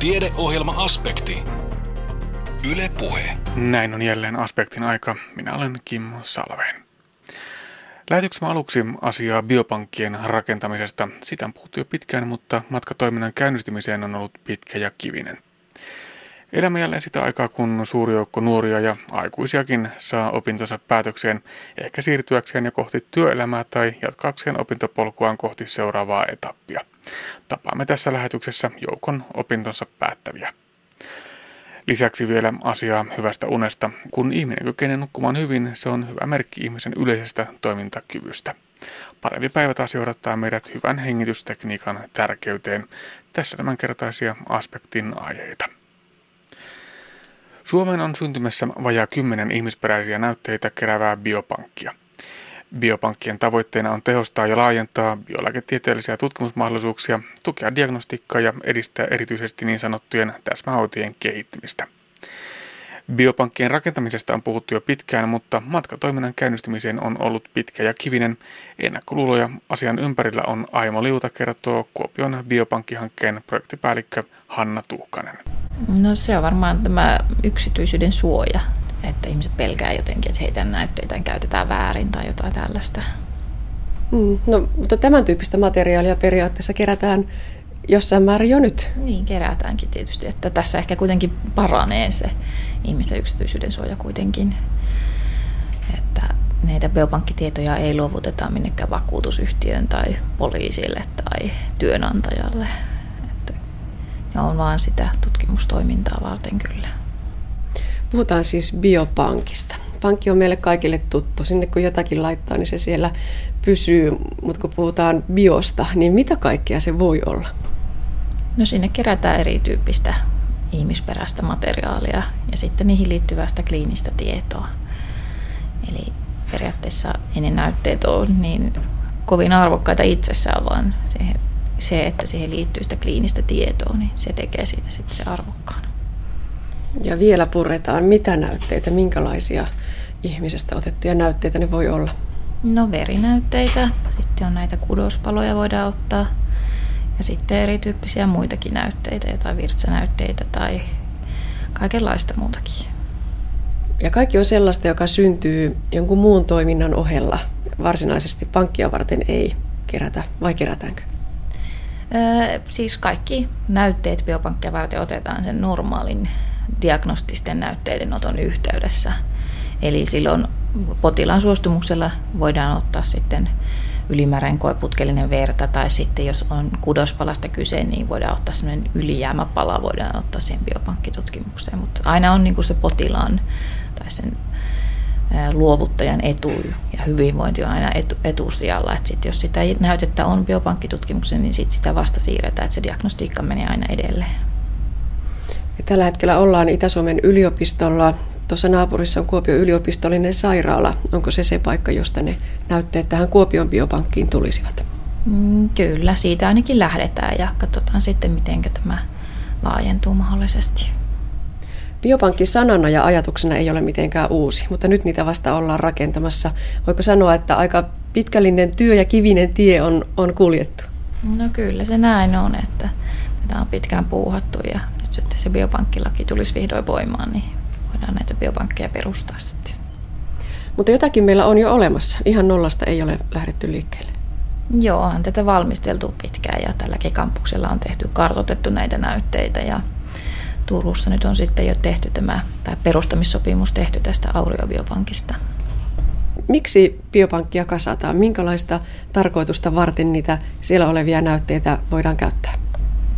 Tiedeohjelma-aspekti. Yle Puhe. Näin on jälleen aspektin aika. Minä olen Kimmo Salveen. Lähetyksemme aluksi asiaa biopankkien rakentamisesta. Sitä on puhuttu jo pitkään, mutta matka toiminnan käynnistymiseen on ollut pitkä ja kivinen. Elämme jälleen sitä aikaa, kun suuri joukko nuoria ja aikuisiakin saa opintonsa päätökseen, ehkä siirtyäkseen jo kohti työelämää tai jatkaakseen opintopolkuaan kohti seuraavaa etappia. Tapaamme tässä lähetyksessä joukon opintonsa päättäviä. Lisäksi vielä asiaa hyvästä unesta. Kun ihminen kykenee nukkumaan hyvin, se on hyvä merkki ihmisen yleisestä toimintakyvystä. Parempi päivä taas johdattaa meidät hyvän hengitystekniikan tärkeyteen. Tässä tämänkertaisia aspektin aiheita. Suomeen on syntymässä vajaa kymmenen ihmisperäisiä näytteitä keräävää biopankkia. Biopankkien tavoitteena on tehostaa ja laajentaa biolääketieteellisiä tutkimusmahdollisuuksia, tukea diagnostiikkaa ja edistää erityisesti niin sanottujen täsmähoitojen kehittymistä. Biopankkien rakentamisesta on puhuttu jo pitkään, mutta matkatoiminnan käynnistymiseen on ollut pitkä ja kivinen. Ennakkoluuloja asian ympärillä on Aimo Liuta, kertoo Kuopion biopankkihankkeen projektipäällikkö Hanna Tuukkanen. No se on varmaan tämä yksityisyyden suoja, että ihmiset pelkää jotenkin, että heidän näytteitä käytetään väärin tai jotain tällaista. Mm, no, mutta tämän tyyppistä materiaalia periaatteessa kerätään jossain määrin jo nyt. Niin, kerätäänkin tietysti, että tässä ehkä kuitenkin paranee se ihmisten yksityisyyden suoja kuitenkin. Että näitä biopankkitietoja ei luovuteta minnekään vakuutusyhtiöön tai poliisille tai työnantajalle. Että ne on vaan sitä tutkimustoimintaa varten kyllä. Puhutaan siis biopankista. Pankki on meille kaikille tuttu. Sinne kun jotakin laittaa, niin se siellä pysyy. Mutta kun puhutaan biosta, niin mitä kaikkea se voi olla? No sinne kerätään erityyppistä ihmisperäistä materiaalia ja sitten niihin liittyvästä kliinistä tietoa. Eli periaatteessa ei ne näytteet ole niin kovin arvokkaita itsessään, vaan se, se, että siihen liittyy sitä kliinistä tietoa, niin se tekee siitä sitten se arvokkaan. Ja vielä puretaan, mitä näytteitä, minkälaisia ihmisestä otettuja näytteitä ne voi olla? No verinäytteitä, sitten on näitä kudospaloja voidaan ottaa ja sitten erityyppisiä muitakin näytteitä, jotain virtsanäytteitä tai kaikenlaista muutakin. Ja kaikki on sellaista, joka syntyy jonkun muun toiminnan ohella. Varsinaisesti pankkia varten ei kerätä, vai kerätäänkö? Öö, siis kaikki näytteet biopankkia varten otetaan sen normaalin diagnostisten näytteiden oton yhteydessä. Eli silloin potilaan suostumuksella voidaan ottaa sitten ylimääräinen koeputkellinen verta tai sitten jos on kudospalasta kyse, niin voidaan ottaa sellainen ylijäämäpala, voidaan ottaa siihen biopankkitutkimukseen. Mutta aina on niin kuin se potilaan tai sen luovuttajan etu ja hyvinvointi on aina etu, etusijalla. Et sit jos sitä näytettä on biopankkitutkimuksen, niin sit sitä vasta siirretään, että se diagnostiikka menee aina edelleen. Ja tällä hetkellä ollaan Itä-Suomen yliopistolla. Tuossa naapurissa on Kuopion yliopistollinen sairaala. Onko se se paikka, josta ne näytteet tähän Kuopion biopankkiin tulisivat? Mm, kyllä, siitä ainakin lähdetään ja katsotaan sitten, miten tämä laajentuu mahdollisesti. Biopankki sanana ja ajatuksena ei ole mitenkään uusi, mutta nyt niitä vasta ollaan rakentamassa. Voiko sanoa, että aika pitkällinen työ ja kivinen tie on, on kuljettu? No kyllä se näin on, että tätä on pitkään puuhattu ja nyt sitten se biopankkilaki tulisi vihdoin voimaan, niin voidaan näitä biopankkeja perustaa sitten. Mutta jotakin meillä on jo olemassa. Ihan nollasta ei ole lähdetty liikkeelle. Joo, on tätä valmisteltu pitkään ja tälläkin kampuksella on tehty, kartotettu näitä näytteitä ja Turussa nyt on sitten jo tehty tämä, tai perustamissopimus tehty tästä Auriobiopankista. Miksi biopankkia kasataan? Minkälaista tarkoitusta varten niitä siellä olevia näytteitä voidaan käyttää?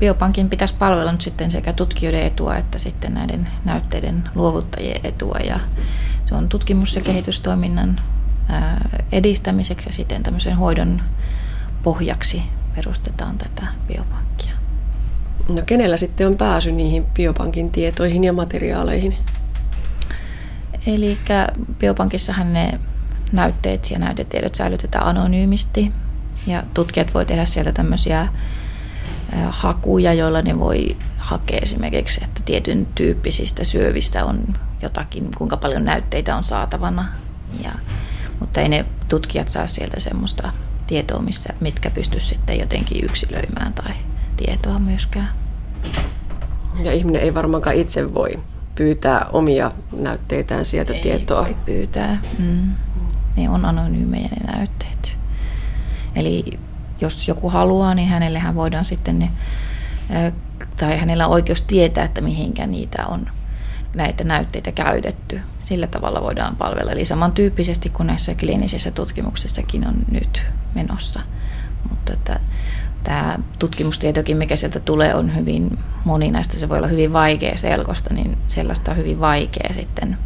Biopankin pitäisi palvella nyt sitten sekä tutkijoiden etua että sitten näiden näytteiden luovuttajien etua. Ja se on tutkimus- ja kehitystoiminnan edistämiseksi ja sitten tämmöisen hoidon pohjaksi perustetaan tätä biopankkia. No kenellä sitten on pääsy niihin biopankin tietoihin ja materiaaleihin? Eli biopankissahan ne näytteet ja näytetiedot säilytetään anonyymisti ja tutkijat voi tehdä sieltä tämmöisiä hakuja, joilla ne voi hakea esimerkiksi, että tietyn tyyppisistä syövistä on jotakin, kuinka paljon näytteitä on saatavana. Ja, mutta ei ne tutkijat saa sieltä semmoista tietoa, missä, mitkä pystyisi sitten jotenkin yksilöimään tai tietoa myöskään. Ja ihminen ei varmaankaan itse voi pyytää omia näytteitään sieltä ei tietoa. Voi pyytää. Mm. Ne on anonyymejä ne näytteet. Eli jos joku haluaa, niin hänellehän voidaan sitten ne, tai hänellä on oikeus tietää, että mihinkä niitä on näitä näytteitä käytetty. Sillä tavalla voidaan palvella. Eli samantyyppisesti kuin näissä kliinisissä tutkimuksissakin on nyt menossa. Mutta että tämä tutkimustietokin, mikä sieltä tulee, on hyvin moninaista. Se voi olla hyvin vaikea selkosta, niin sellaista on hyvin vaikea sitten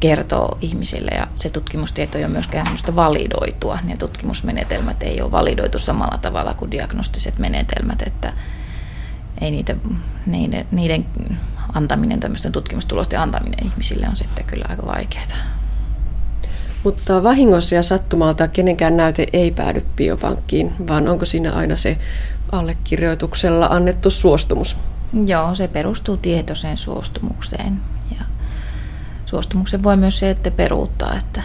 kertoa ihmisille. Ja se tutkimustieto ei ole myöskään validoitua. Ne tutkimusmenetelmät ei ole validoitu samalla tavalla kuin diagnostiset menetelmät, että ei niitä, niiden, niiden antaminen, tämmöisten tutkimustulosten antaminen ihmisille on sitten kyllä aika vaikeaa. Mutta vahingossa ja sattumalta kenenkään näyte ei päädy biopankkiin, vaan onko siinä aina se allekirjoituksella annettu suostumus? Joo, se perustuu tietoiseen suostumukseen. Suostumuksen voi myös se, että peruuttaa, että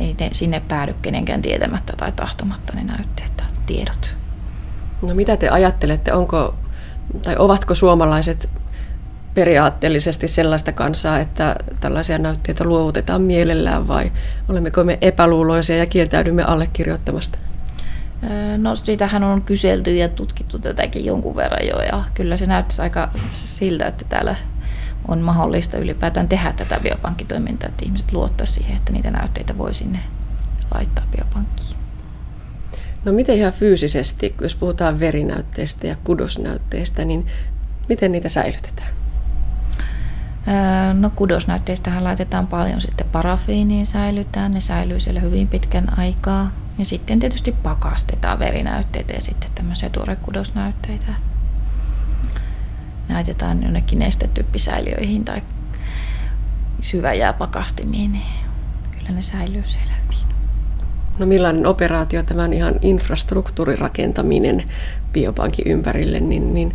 ei ne sinne päädy kenenkään tietämättä tai tahtomatta ne näytteet tai tiedot. No mitä te ajattelette, onko tai ovatko suomalaiset periaatteellisesti sellaista kansaa, että tällaisia näytteitä luovutetaan mielellään vai olemmeko me epäluuloisia ja kieltäydymme allekirjoittamasta? No siitähän on kyselty ja tutkittu tätäkin jonkun verran jo ja kyllä se näyttäisi aika siltä, että täällä on mahdollista ylipäätään tehdä tätä biopankkitoimintaa, että ihmiset luottaa siihen, että niitä näytteitä voi sinne laittaa biopankkiin. No miten ihan fyysisesti, jos puhutaan verinäytteistä ja kudosnäytteistä, niin miten niitä säilytetään? No kudosnäytteistähän laitetaan paljon sitten parafiiniin säilytään, ne säilyy siellä hyvin pitkän aikaa. Ja sitten tietysti pakastetaan verinäytteitä ja sitten tämmöisiä tuorekudosnäytteitä. Näytetään jonnekin nestetyppisäiliöihin tai syväjääpakastimiin, niin kyllä ne säilyy siellä hyvin. No millainen operaatio tämän ihan infrastruktuurirakentaminen biopankin ympärille, niin, niin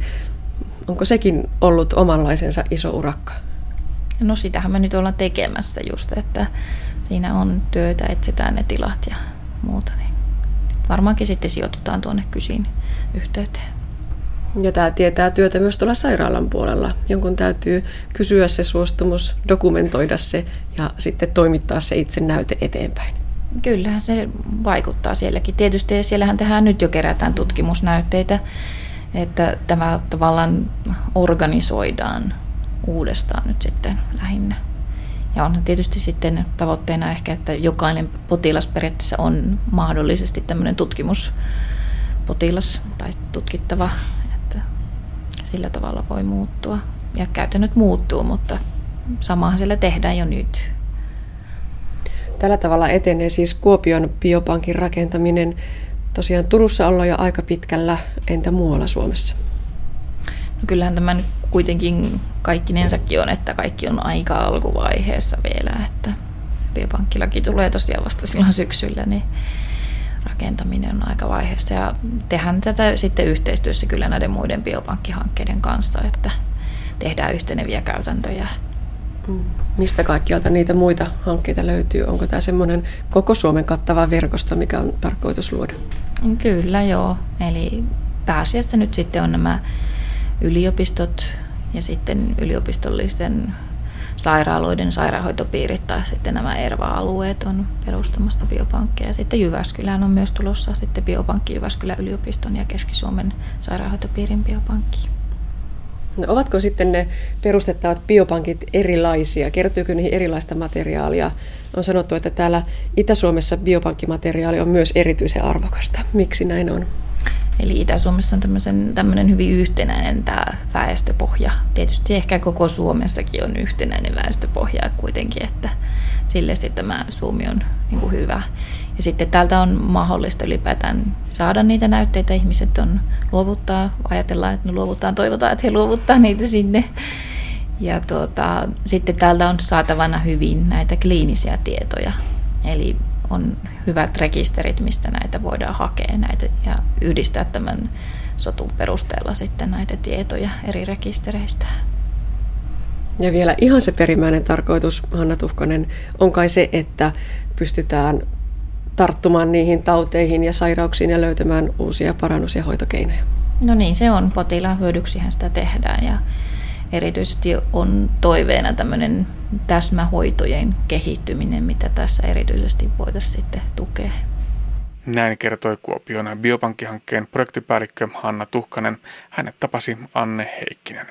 onko sekin ollut omanlaisensa iso urakka? No sitähän me nyt ollaan tekemässä just, että siinä on työtä, etsitään ne tilat ja muuta. Niin varmaankin sitten sijoitutaan tuonne kysin yhteyteen. Ja tämä tietää työtä myös tuolla sairaalan puolella. Jonkun täytyy kysyä se suostumus, dokumentoida se ja sitten toimittaa se itse näyte eteenpäin. Kyllähän se vaikuttaa sielläkin. Tietysti siellähän tehdään nyt jo kerätään tutkimusnäytteitä, että tämä tavallaan organisoidaan uudestaan nyt sitten lähinnä. Ja on tietysti sitten tavoitteena ehkä, että jokainen potilas periaatteessa on mahdollisesti tämmöinen tutkimuspotilas tai tutkittava, sillä tavalla voi muuttua. Ja käytännöt muuttuu, mutta samahan siellä tehdään jo nyt. Tällä tavalla etenee siis Kuopion biopankin rakentaminen. Tosiaan Turussa ollaan jo aika pitkällä, entä muualla Suomessa? No kyllähän tämä nyt kuitenkin kaikkinensakin on, että kaikki on aika alkuvaiheessa vielä, että biopankkilaki tulee tosiaan vasta silloin syksyllä, niin rakentaminen on aika vaiheessa ja tehdään tätä sitten yhteistyössä kyllä näiden muiden biopankkihankkeiden kanssa, että tehdään yhteneviä käytäntöjä. Mm. Mistä kaikkialta niitä muita hankkeita löytyy? Onko tämä semmoinen koko Suomen kattava verkosto, mikä on tarkoitus luoda? Kyllä joo, eli pääasiassa nyt sitten on nämä yliopistot ja sitten yliopistollisten sairaaloiden sairaanhoitopiirit tai sitten nämä ERVA-alueet on perustamassa biopankkeja. Sitten Jyväskylään on myös tulossa sitten biopankki Jyväskylän yliopiston ja Keski-Suomen sairaanhoitopiirin biopankki. No, ovatko sitten ne perustettavat biopankit erilaisia? Kertyykö niihin erilaista materiaalia? On sanottu, että täällä Itä-Suomessa biopankkimateriaali on myös erityisen arvokasta. Miksi näin on? Eli Itä-Suomessa on tämmöinen hyvin yhtenäinen tämä väestöpohja. Tietysti ehkä koko Suomessakin on yhtenäinen väestöpohja kuitenkin, että sille tämä Suomi on niin kuin hyvä. Ja sitten täältä on mahdollista ylipäätään saada niitä näytteitä. Ihmiset on luovuttaa, ajatellaan, että ne luovuttaa, toivotaan, että he luovuttaa niitä sinne. Ja tuota, sitten täältä on saatavana hyvin näitä kliinisiä tietoja. Eli on hyvät rekisterit, mistä näitä voidaan hakea näitä ja yhdistää tämän sotun perusteella sitten näitä tietoja eri rekistereistä. Ja vielä ihan se perimmäinen tarkoitus, Hanna Tuhkonen, on kai se, että pystytään tarttumaan niihin tauteihin ja sairauksiin ja löytämään uusia parannus- ja hoitokeinoja. No niin, se on. Potilaan hyödyksihän sitä tehdään ja erityisesti on toiveena tämmöinen täsmähoitojen kehittyminen, mitä tässä erityisesti voitaisiin sitten tukea. Näin kertoi Kuopion biopankkihankkeen projektipäällikkö Hanna Tuhkanen. Hänet tapasi Anne Heikkinen.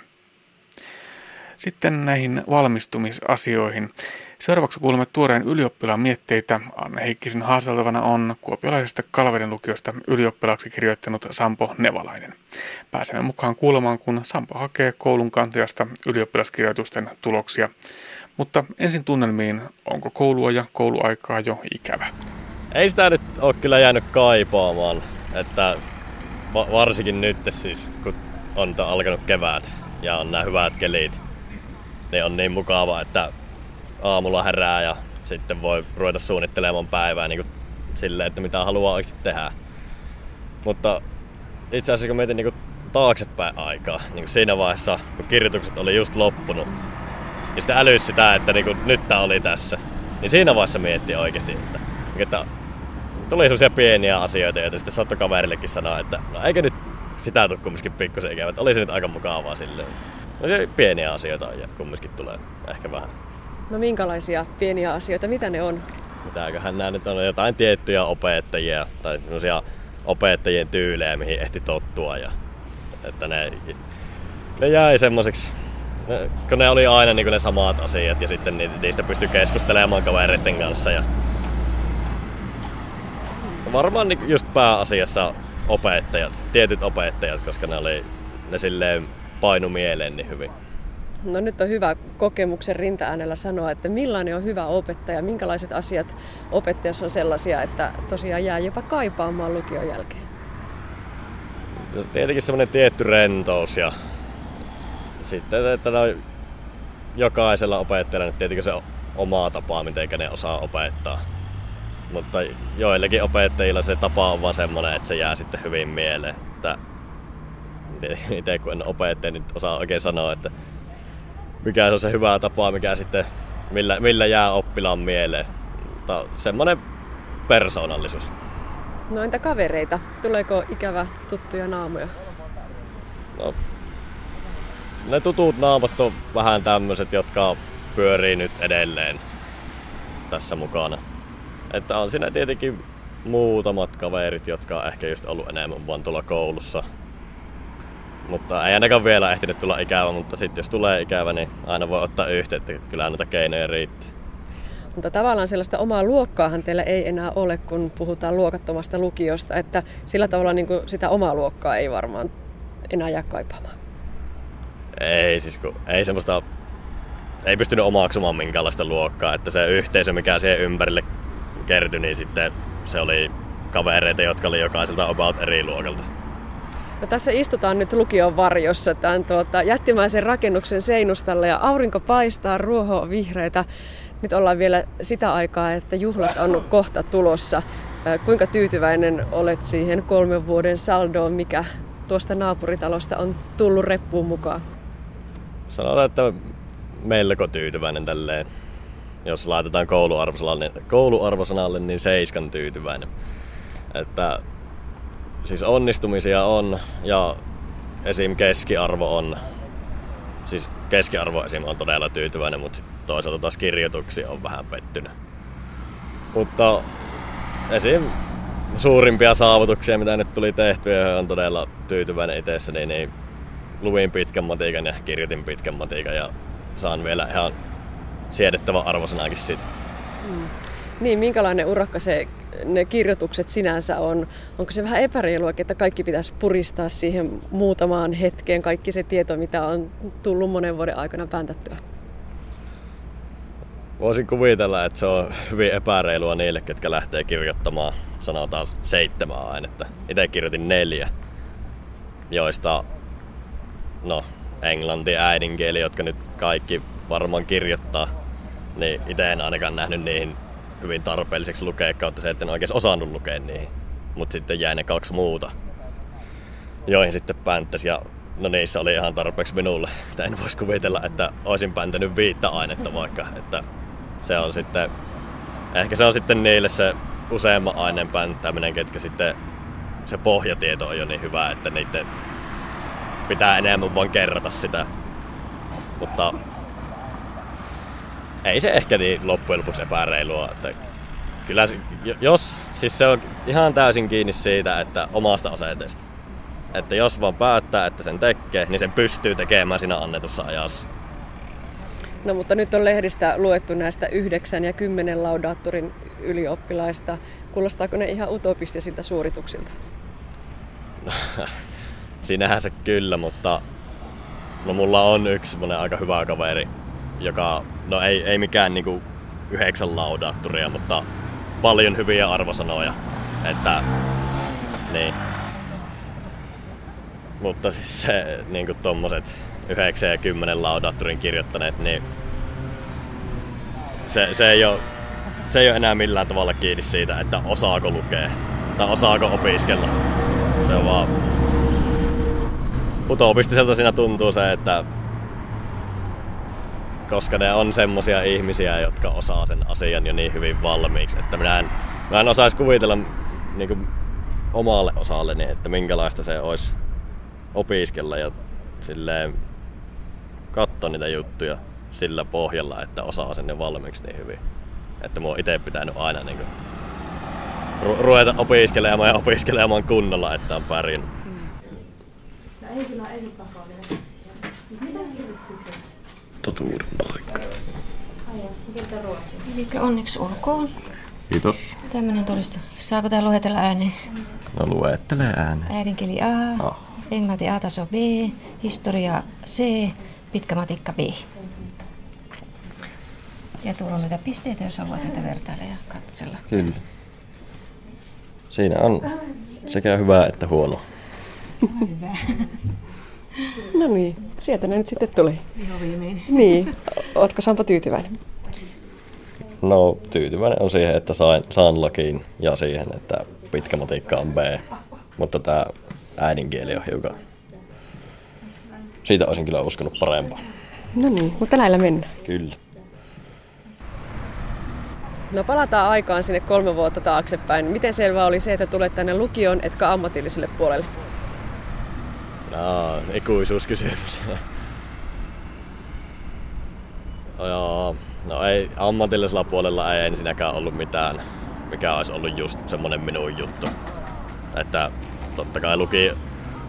Sitten näihin valmistumisasioihin. Seuraavaksi kuulemme tuoreen ylioppilaan mietteitä. Anne Heikkisen haasteltavana on kuopiolaisesta Kalveden lukiosta ylioppilaaksi kirjoittanut Sampo Nevalainen. Pääsemme mukaan kuulemaan, kun Sampo hakee koulun kantajasta ylioppilaskirjoitusten tuloksia. Mutta ensin tunnelmiin, onko koulua ja kouluaikaa jo ikävä? Ei sitä nyt ole kyllä jäänyt kaipaamaan, että varsinkin nyt siis, kun on alkanut kevät ja on nämä hyvät kelit, niin on niin mukava, että aamulla herää ja sitten voi ruveta suunnittelemaan päivää niin silleen, että mitä haluaa oikeasti tehdä. Mutta itse asiassa kun mietin niin kuin taaksepäin aikaa, niin kuin siinä vaiheessa, kun kirjoitukset oli just loppunut, ja sitten älys sitä, että niin kuin nyt tää oli tässä, niin siinä vaiheessa mietti oikeasti, että, että tuli sellaisia pieniä asioita, joita sitten saattoi kaverillekin sanoa, että no eikö nyt sitä tule kumminkin pikkusen ikävä, että olisi nyt aika mukavaa silleen. No se pieniä asioita ja kumminkin tulee ehkä vähän. No minkälaisia pieniä asioita, mitä ne on? Mitäköhän nämä nyt on jotain tiettyjä opettajia tai sellaisia opettajien tyylejä, mihin ehti tottua ja että ne, ne jäi semmoiseksi kun ne oli aina niin ne samat asiat ja sitten niistä pystyi keskustelemaan kavereiden kanssa. Ja varmaan niin just pääasiassa opettajat, tietyt opettajat, koska ne oli ne silleen painu mieleen niin hyvin. No nyt on hyvä kokemuksen rinta sanoa, että millainen on hyvä opettaja, minkälaiset asiat opettajassa on sellaisia, että tosiaan jää jopa kaipaamaan lukion jälkeen. No, tietenkin semmoinen tietty rentous ja sitten, että no, jokaisella opettajalla nyt tietenkin se omaa tapaa, miten ne osaa opettaa. Mutta joillekin opettajilla se tapa on vaan semmoinen, että se jää sitten hyvin mieleen. Että itse kun en opettaja, niin osaa oikein sanoa, että mikä on se hyvä tapa, mikä sitten, millä, millä jää oppilaan mieleen. Mutta semmoinen persoonallisuus. No entä kavereita? Tuleeko ikävä tuttuja naamoja? No, ne tutut naamat on vähän tämmöiset, jotka pyörii nyt edelleen tässä mukana. Että on siinä tietenkin muutamat kaverit, jotka on ehkä just ollut enemmän vaan tuolla koulussa. Mutta ei ainakaan vielä ehtinyt tulla ikävä, mutta sitten jos tulee ikävä, niin aina voi ottaa yhteyttä, että kyllä näitä keinoja riittää. Mutta tavallaan sellaista omaa luokkaahan teillä ei enää ole, kun puhutaan luokattomasta lukiosta, että sillä tavalla niin sitä omaa luokkaa ei varmaan enää jää kaipaamaan. Ei siis kun, ei semmoista, ei pystynyt omaksumaan minkäänlaista luokkaa, että se yhteisö mikä siihen ympärille kertyi, niin sitten se oli kavereita, jotka oli jokaiselta about eri luokalta. No tässä istutaan nyt lukion varjossa tämän tuota, jättimäisen rakennuksen seinustalla ja aurinko paistaa, ruoho on vihreitä. Nyt ollaan vielä sitä aikaa, että juhlat on kohta tulossa. Kuinka tyytyväinen olet siihen kolmen vuoden saldoon, mikä tuosta naapuritalosta on tullut reppuun mukaan? Sanotaan, että melko tyytyväinen tälleen. Jos laitetaan kouluarvosanalle, kouluarvosanalle niin seiskan tyytyväinen. Että siis onnistumisia on ja esim. keskiarvo on, siis keskiarvo esim. on todella tyytyväinen, mutta toisaalta taas kirjoituksia on vähän pettynyt. Mutta esim. suurimpia saavutuksia, mitä nyt tuli tehtyä, on todella tyytyväinen itse, niin, niin luin pitkän matiikan ja kirjoitin pitkän matiikan ja saan vielä ihan siedettävän arvosanaakin siitä. Mm. Niin, minkälainen urakka se, ne kirjoitukset sinänsä on? Onko se vähän epäreilua, että kaikki pitäisi puristaa siihen muutamaan hetkeen, kaikki se tieto, mitä on tullut monen vuoden aikana pääntättyä? Voisin kuvitella, että se on hyvin epäreilua niille, ketkä lähtee kirjoittamaan, sanotaan seitsemän ainetta. Itse kirjoitin neljä, joista no, englanti äidinkieli, jotka nyt kaikki varmaan kirjoittaa, niin itse en ainakaan nähnyt niihin hyvin tarpeelliseksi lukea kautta se, että en oikein osannut lukea niihin. Mutta sitten jäi ne kaksi muuta, joihin sitten pänttäsi ja no niissä oli ihan tarpeeksi minulle. Että en voisi kuvitella, että olisin päntänyt viittä ainetta vaikka. Että se on sitten, ehkä se on sitten niille se useamman aineen pänttäminen, ketkä sitten se pohjatieto on jo niin hyvä, että niiden pitää enemmän vaan kerrata sitä. Mutta ei se ehkä niin loppujen lopuksi epäreilua. Että kyllä jos, siis se on ihan täysin kiinni siitä, että omasta asenteesta. Että jos vaan päättää, että sen tekee, niin sen pystyy tekemään siinä annetussa ajassa. No mutta nyt on lehdistä luettu näistä yhdeksän ja kymmenen laudaattorin ylioppilaista. Kuulostaako ne ihan utopistisilta suorituksilta? Sinähän se kyllä, mutta no mulla on yksi semmonen aika hyvä kaveri, joka, no ei, ei mikään niinku yhdeksän laudaattoria, mutta paljon hyviä arvosanoja. Että, niin. Mutta siis se, niinku tommoset 9 ja 10 laudaattorin kirjoittaneet, niin se, se, ei ole, se ei ole enää millään tavalla kiinni siitä, että osaako lukea tai osaako opiskella. Se on vaan utopistiselta siinä tuntuu se, että koska ne on semmosia ihmisiä, jotka osaa sen asian jo niin hyvin valmiiksi, että minä en, mä en osaisi kuvitella niin kuin omalle osalleni, että minkälaista se olisi opiskella ja silleen katsoa niitä juttuja sillä pohjalla, että osaa sen jo valmiiksi niin hyvin. Että mua itse pitänyt aina niin kuin, ru- ruveta opiskelemaan ja opiskelemaan kunnolla, että on pärjännyt. Ensin on Totuuden paikka. Eli onneksi olkoon. Kiitos. Tämmöinen todistus. Saako tää luetella ääneen? No luettele ääneen. Äidinkeli A, oh. englanti A-taso B, historia C, pitkä matikka B. Ja tuolla on näitä pisteitä, jos haluat näitä vertailla ja katsella. Kyllä. Siinä on sekä hyvää että huono. Hyvä. No niin, sieltä ne nyt sitten tuli. Ihan viimein. Niin, ootko Sampo tyytyväinen? No tyytyväinen on siihen, että sain, saan lakiin ja siihen, että pitkä matikka on B. Mutta tämä äidinkieli on hiukan... Siitä olisin kyllä uskonut parempaa. No niin, mutta näillä mennään. Kyllä. No palataan aikaan sinne kolme vuotta taaksepäin. Miten selvää oli se, että tulet tänne lukioon, etkä ammatilliselle puolelle? No, ikuisuuskysymys. Joo, no ei, ammatillisella puolella ei ensinnäkään ollut mitään, mikä olisi ollut just semmonen minun juttu. Että totta kai luki,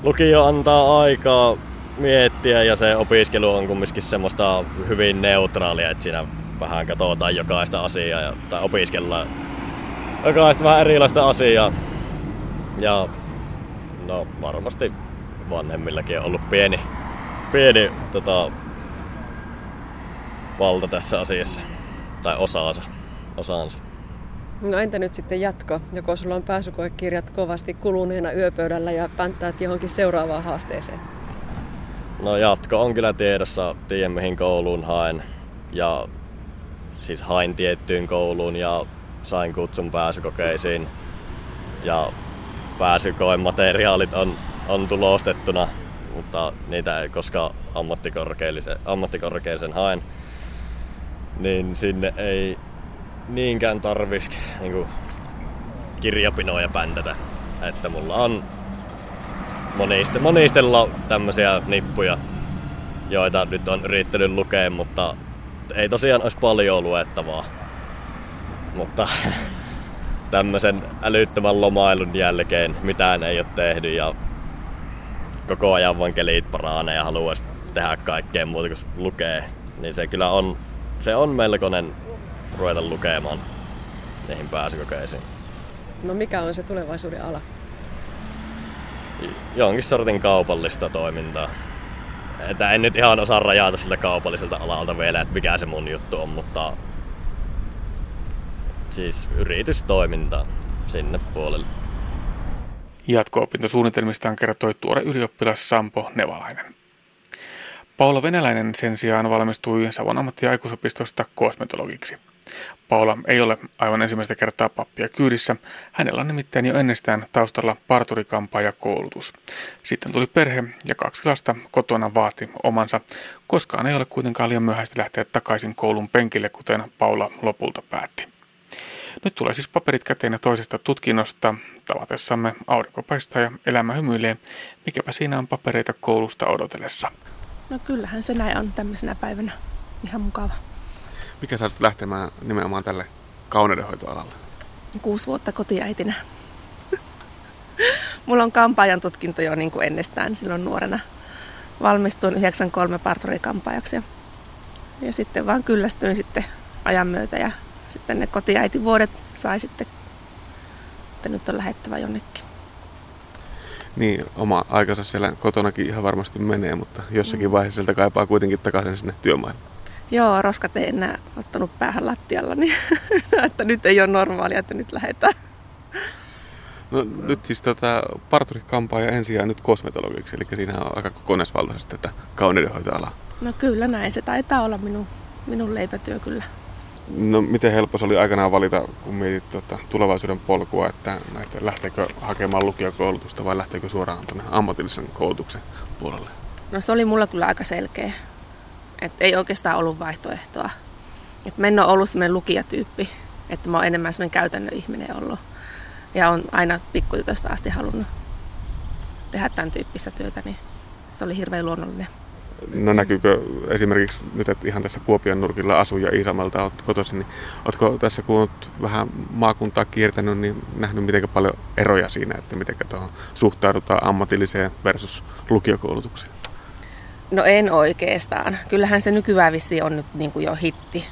lukio antaa aikaa miettiä ja se opiskelu on kumminkin semmoista hyvin neutraalia, että siinä vähän katsotaan jokaista asiaa ja, tai opiskellaan jokaista vähän erilaista asiaa. Ja no varmasti vanhemmillakin on ollut pieni, pieni tota, valta tässä asiassa. Tai osaansa. osaansa. No entä nyt sitten jatko? Joko sulla on pääsykoekirjat kovasti kuluneena yöpöydällä ja pänttäät johonkin seuraavaan haasteeseen? No jatko on kyllä tiedossa. Tiedän mihin kouluun haen. Ja siis hain tiettyyn kouluun ja sain kutsun pääsykokeisiin. Ja pääsykoen materiaalit on, on tulostettuna, mutta niitä ei koska ammattikorkeellisen haen, niin sinne ei niinkään tarvitsisi niin kirjapinoja päntätä. Että mulla on moniste, monistella tämmöisiä nippuja, joita nyt on yrittänyt lukea, mutta ei tosiaan olisi paljon luettavaa. Mutta tämmöisen älyttömän lomailun jälkeen mitään ei ole tehnyt ja koko ajan vaan kelit paranee ja haluaisi tehdä kaikkea muuta kuin lukee, niin se kyllä on, se on melkoinen ruveta lukemaan niihin pääsykokeisiin. No mikä on se tulevaisuuden ala? Jonkin sortin kaupallista toimintaa. Että en nyt ihan osaa rajata siltä kaupalliselta alalta vielä, että mikä se mun juttu on, mutta siis yritystoiminta sinne puolelle. Jatko-opintosuunnitelmistaan kertoi tuore ylioppilas Sampo Nevalainen. Paula Venäläinen sen sijaan valmistui Savon ammattiaikuisopistosta kosmetologiksi. Paula ei ole aivan ensimmäistä kertaa pappia kyydissä. Hänellä on nimittäin jo ennestään taustalla ja koulutus. Sitten tuli perhe ja kaksi lasta kotona vaati omansa. Koskaan ei ole kuitenkaan liian myöhäistä lähteä takaisin koulun penkille, kuten Paula lopulta päätti. Nyt tulee siis paperit käteen ja toisesta tutkinnosta. Tavatessamme aurinko paistaa ja elämä hymyilee. Mikäpä siinä on papereita koulusta odotellessa. No kyllähän se näin on tämmöisenä päivänä. Ihan mukava. Mikä saa lähtemään nimenomaan tälle kauneudenhoitoalalle? Kuusi vuotta kotiäitinä. Mulla on kampaajan tutkinto jo niin kuin ennestään silloin nuorena. Valmistuin 93 parturikampaajaksi ja, ja sitten vaan kyllästyin sitten ajan myötä ja sitten ne kotiäitivuodet sai sitten, että nyt on lähettävä jonnekin. Niin, oma aikansa siellä kotonakin ihan varmasti menee, mutta jossakin mm. vaiheessa sieltä kaipaa kuitenkin takaisin sinne työmaailmaan. Joo, roskat ei enää ottanut päähän lattialla, niin että nyt ei ole normaalia, että nyt lähdetään. No nyt siis tota, parturi kampaa ja ensin nyt kosmetologiksi, eli siinä on aika kokonaisvaltaisesti tätä kauneudenhoitoalaa. No kyllä näin, se taitaa olla minun, minun leipätyö kyllä. No miten helppo se oli aikanaan valita, kun mietit tota, tulevaisuuden polkua, että, että lähteekö hakemaan lukiokoulutusta vai lähteekö suoraan tuonne ammatillisen koulutuksen puolelle? No se oli mulla kyllä aika selkeä. Et ei oikeastaan ollut vaihtoehtoa. Et mä en ole ollut sellainen lukijatyyppi, että mä oon enemmän sellainen käytännön ihminen ollut. Ja on aina pikkutytöstä asti halunnut tehdä tämän tyyppistä työtä, niin se oli hirveän luonnollinen. No näkyykö esimerkiksi nyt, että ihan tässä Kuopion nurkilla asuu ja Iisamalta olet kotoisin, niin oletko tässä kun olet vähän maakuntaa kiertänyt, niin nähnyt miten paljon eroja siinä, että miten tuohon suhtaudutaan ammatilliseen versus lukiokoulutukseen? No en oikeastaan. Kyllähän se nykyään vissi on nyt niin kuin jo hitti,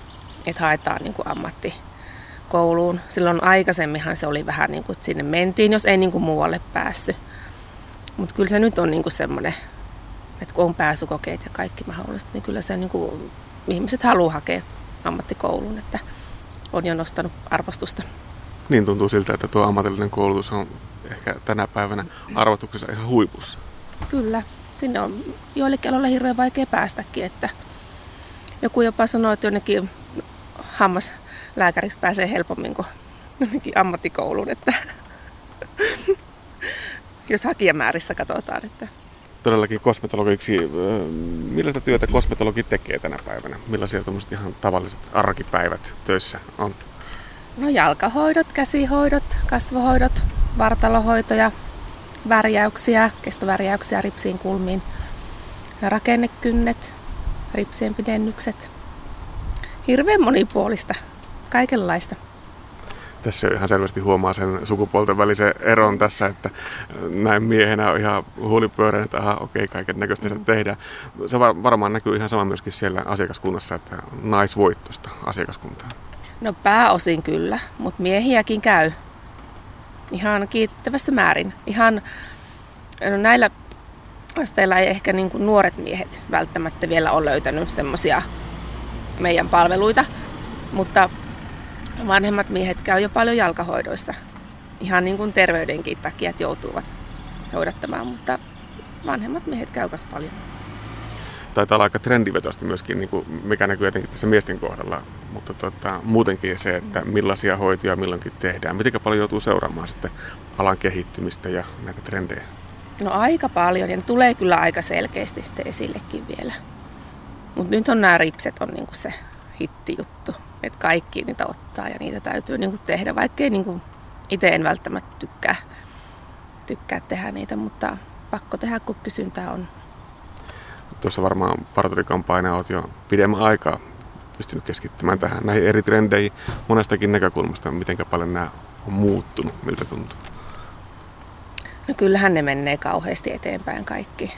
että haetaan niin kuin ammattikouluun. Silloin aikaisemminhan se oli vähän niin kuin, että sinne mentiin, jos ei niin kuin muualle päässyt. Mutta kyllä se nyt on niin kuin semmoinen että kun on pääsykokeet ja kaikki mahdollista, niin kyllä se niin kuin, ihmiset haluaa hakea ammattikouluun, että on jo nostanut arvostusta. Niin tuntuu siltä, että tuo ammatillinen koulutus on ehkä tänä päivänä arvostuksessa ihan huipussa. Kyllä. Sinne on joillekin aloille hirveän vaikea päästäkin, että joku jopa sanoo, että jonnekin hammaslääkäriksi pääsee helpommin kuin jonnekin ammattikouluun, että jos hakijamäärissä katsotaan, että todellakin kosmetologiksi. Millaista työtä kosmetologi tekee tänä päivänä? Millaisia ihan tavalliset arkipäivät töissä on? No jalkahoidot, käsihoidot, kasvohoidot, vartalohoitoja, värjäyksiä, kestovärjäyksiä ripsiin kulmiin, rakennekynnet, ripsien pidennykset. Hirveän monipuolista, kaikenlaista tässä ihan selvästi huomaa sen sukupuolten välisen eron tässä, että näin miehenä on ihan huulipyöreä, että aha, okei, kaiken näköistä sitä tehdään. Se varmaan näkyy ihan sama myöskin siellä asiakaskunnassa, että naisvoittosta asiakaskuntaa. No pääosin kyllä, mutta miehiäkin käy ihan kiitettävässä määrin. Ihan no näillä asteilla ei ehkä niin kuin nuoret miehet välttämättä vielä ole löytänyt semmoisia meidän palveluita, mutta vanhemmat miehet käy jo paljon jalkahoidoissa. Ihan niin kuin terveydenkin takia, että joutuvat hoidattamaan, mutta vanhemmat miehet käy myös paljon. Taitaa olla aika trendivetosti myöskin, niin kuin mikä näkyy jotenkin tässä miesten kohdalla, mutta tota, muutenkin se, että millaisia hoitoja milloinkin tehdään. Miten paljon joutuu seuraamaan sitten alan kehittymistä ja näitä trendejä? No aika paljon ja ne tulee kyllä aika selkeästi sitten esillekin vielä. Mutta nyt on nämä ripset on niinku se hittijuttu että kaikki niitä ottaa ja niitä täytyy niin kuin tehdä, vaikkei niin kuin itse en välttämättä tykkää, tykkää tehdä niitä, mutta pakko tehdä, kun kysyntää on. Tuossa varmaan parturikampaina olet jo pidemmän aikaa pystynyt keskittymään tähän näihin eri trendeihin monestakin näkökulmasta. Miten paljon nämä on muuttunut, miltä tuntuu? No kyllähän ne menee kauheasti eteenpäin kaikki.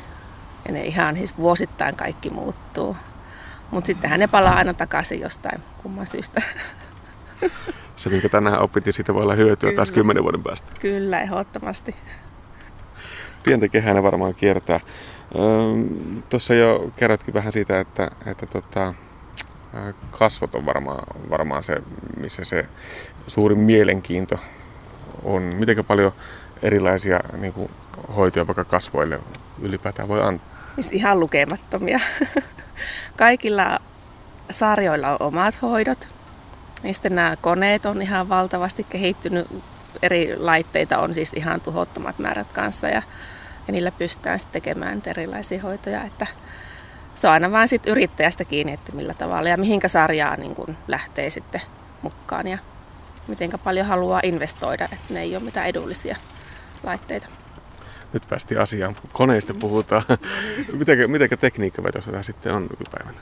Ja ne ihan siis vuosittain kaikki muuttuu. Mutta sittenhän ne palaa aina takaisin jostain kumman syystä. Se, minkä tänään opit, niin siitä voi olla hyötyä Kyllä. taas kymmenen vuoden päästä. Kyllä, ehdottomasti. Pientä kehää varmaan kiertää. Tuossa jo kerrotkin vähän siitä, että, että tota, kasvot on varmaan, varmaan se, missä se suurin mielenkiinto on. Miten paljon erilaisia niin kuin, hoitoja vaikka kasvoille ylipäätään voi antaa? Ihan lukemattomia. Kaikilla sarjoilla on omat hoidot. Ja sitten nämä koneet on ihan valtavasti kehittynyt. Eri laitteita on siis ihan tuhottomat määrät kanssa ja, ja niillä pystytään sitten tekemään erilaisia hoitoja. Että se on aina vain sit yrittäjästä kiinni, että millä tavalla ja mihinkä sarjaa niin kun lähtee sitten mukaan. Ja miten paljon haluaa investoida, että ne ei ole mitään edullisia laitteita. Nyt päästiin asiaan. Koneista puhutaan. mitenkä, mitenkä tekniikkavetossa tämä sitten on nykypäivänä?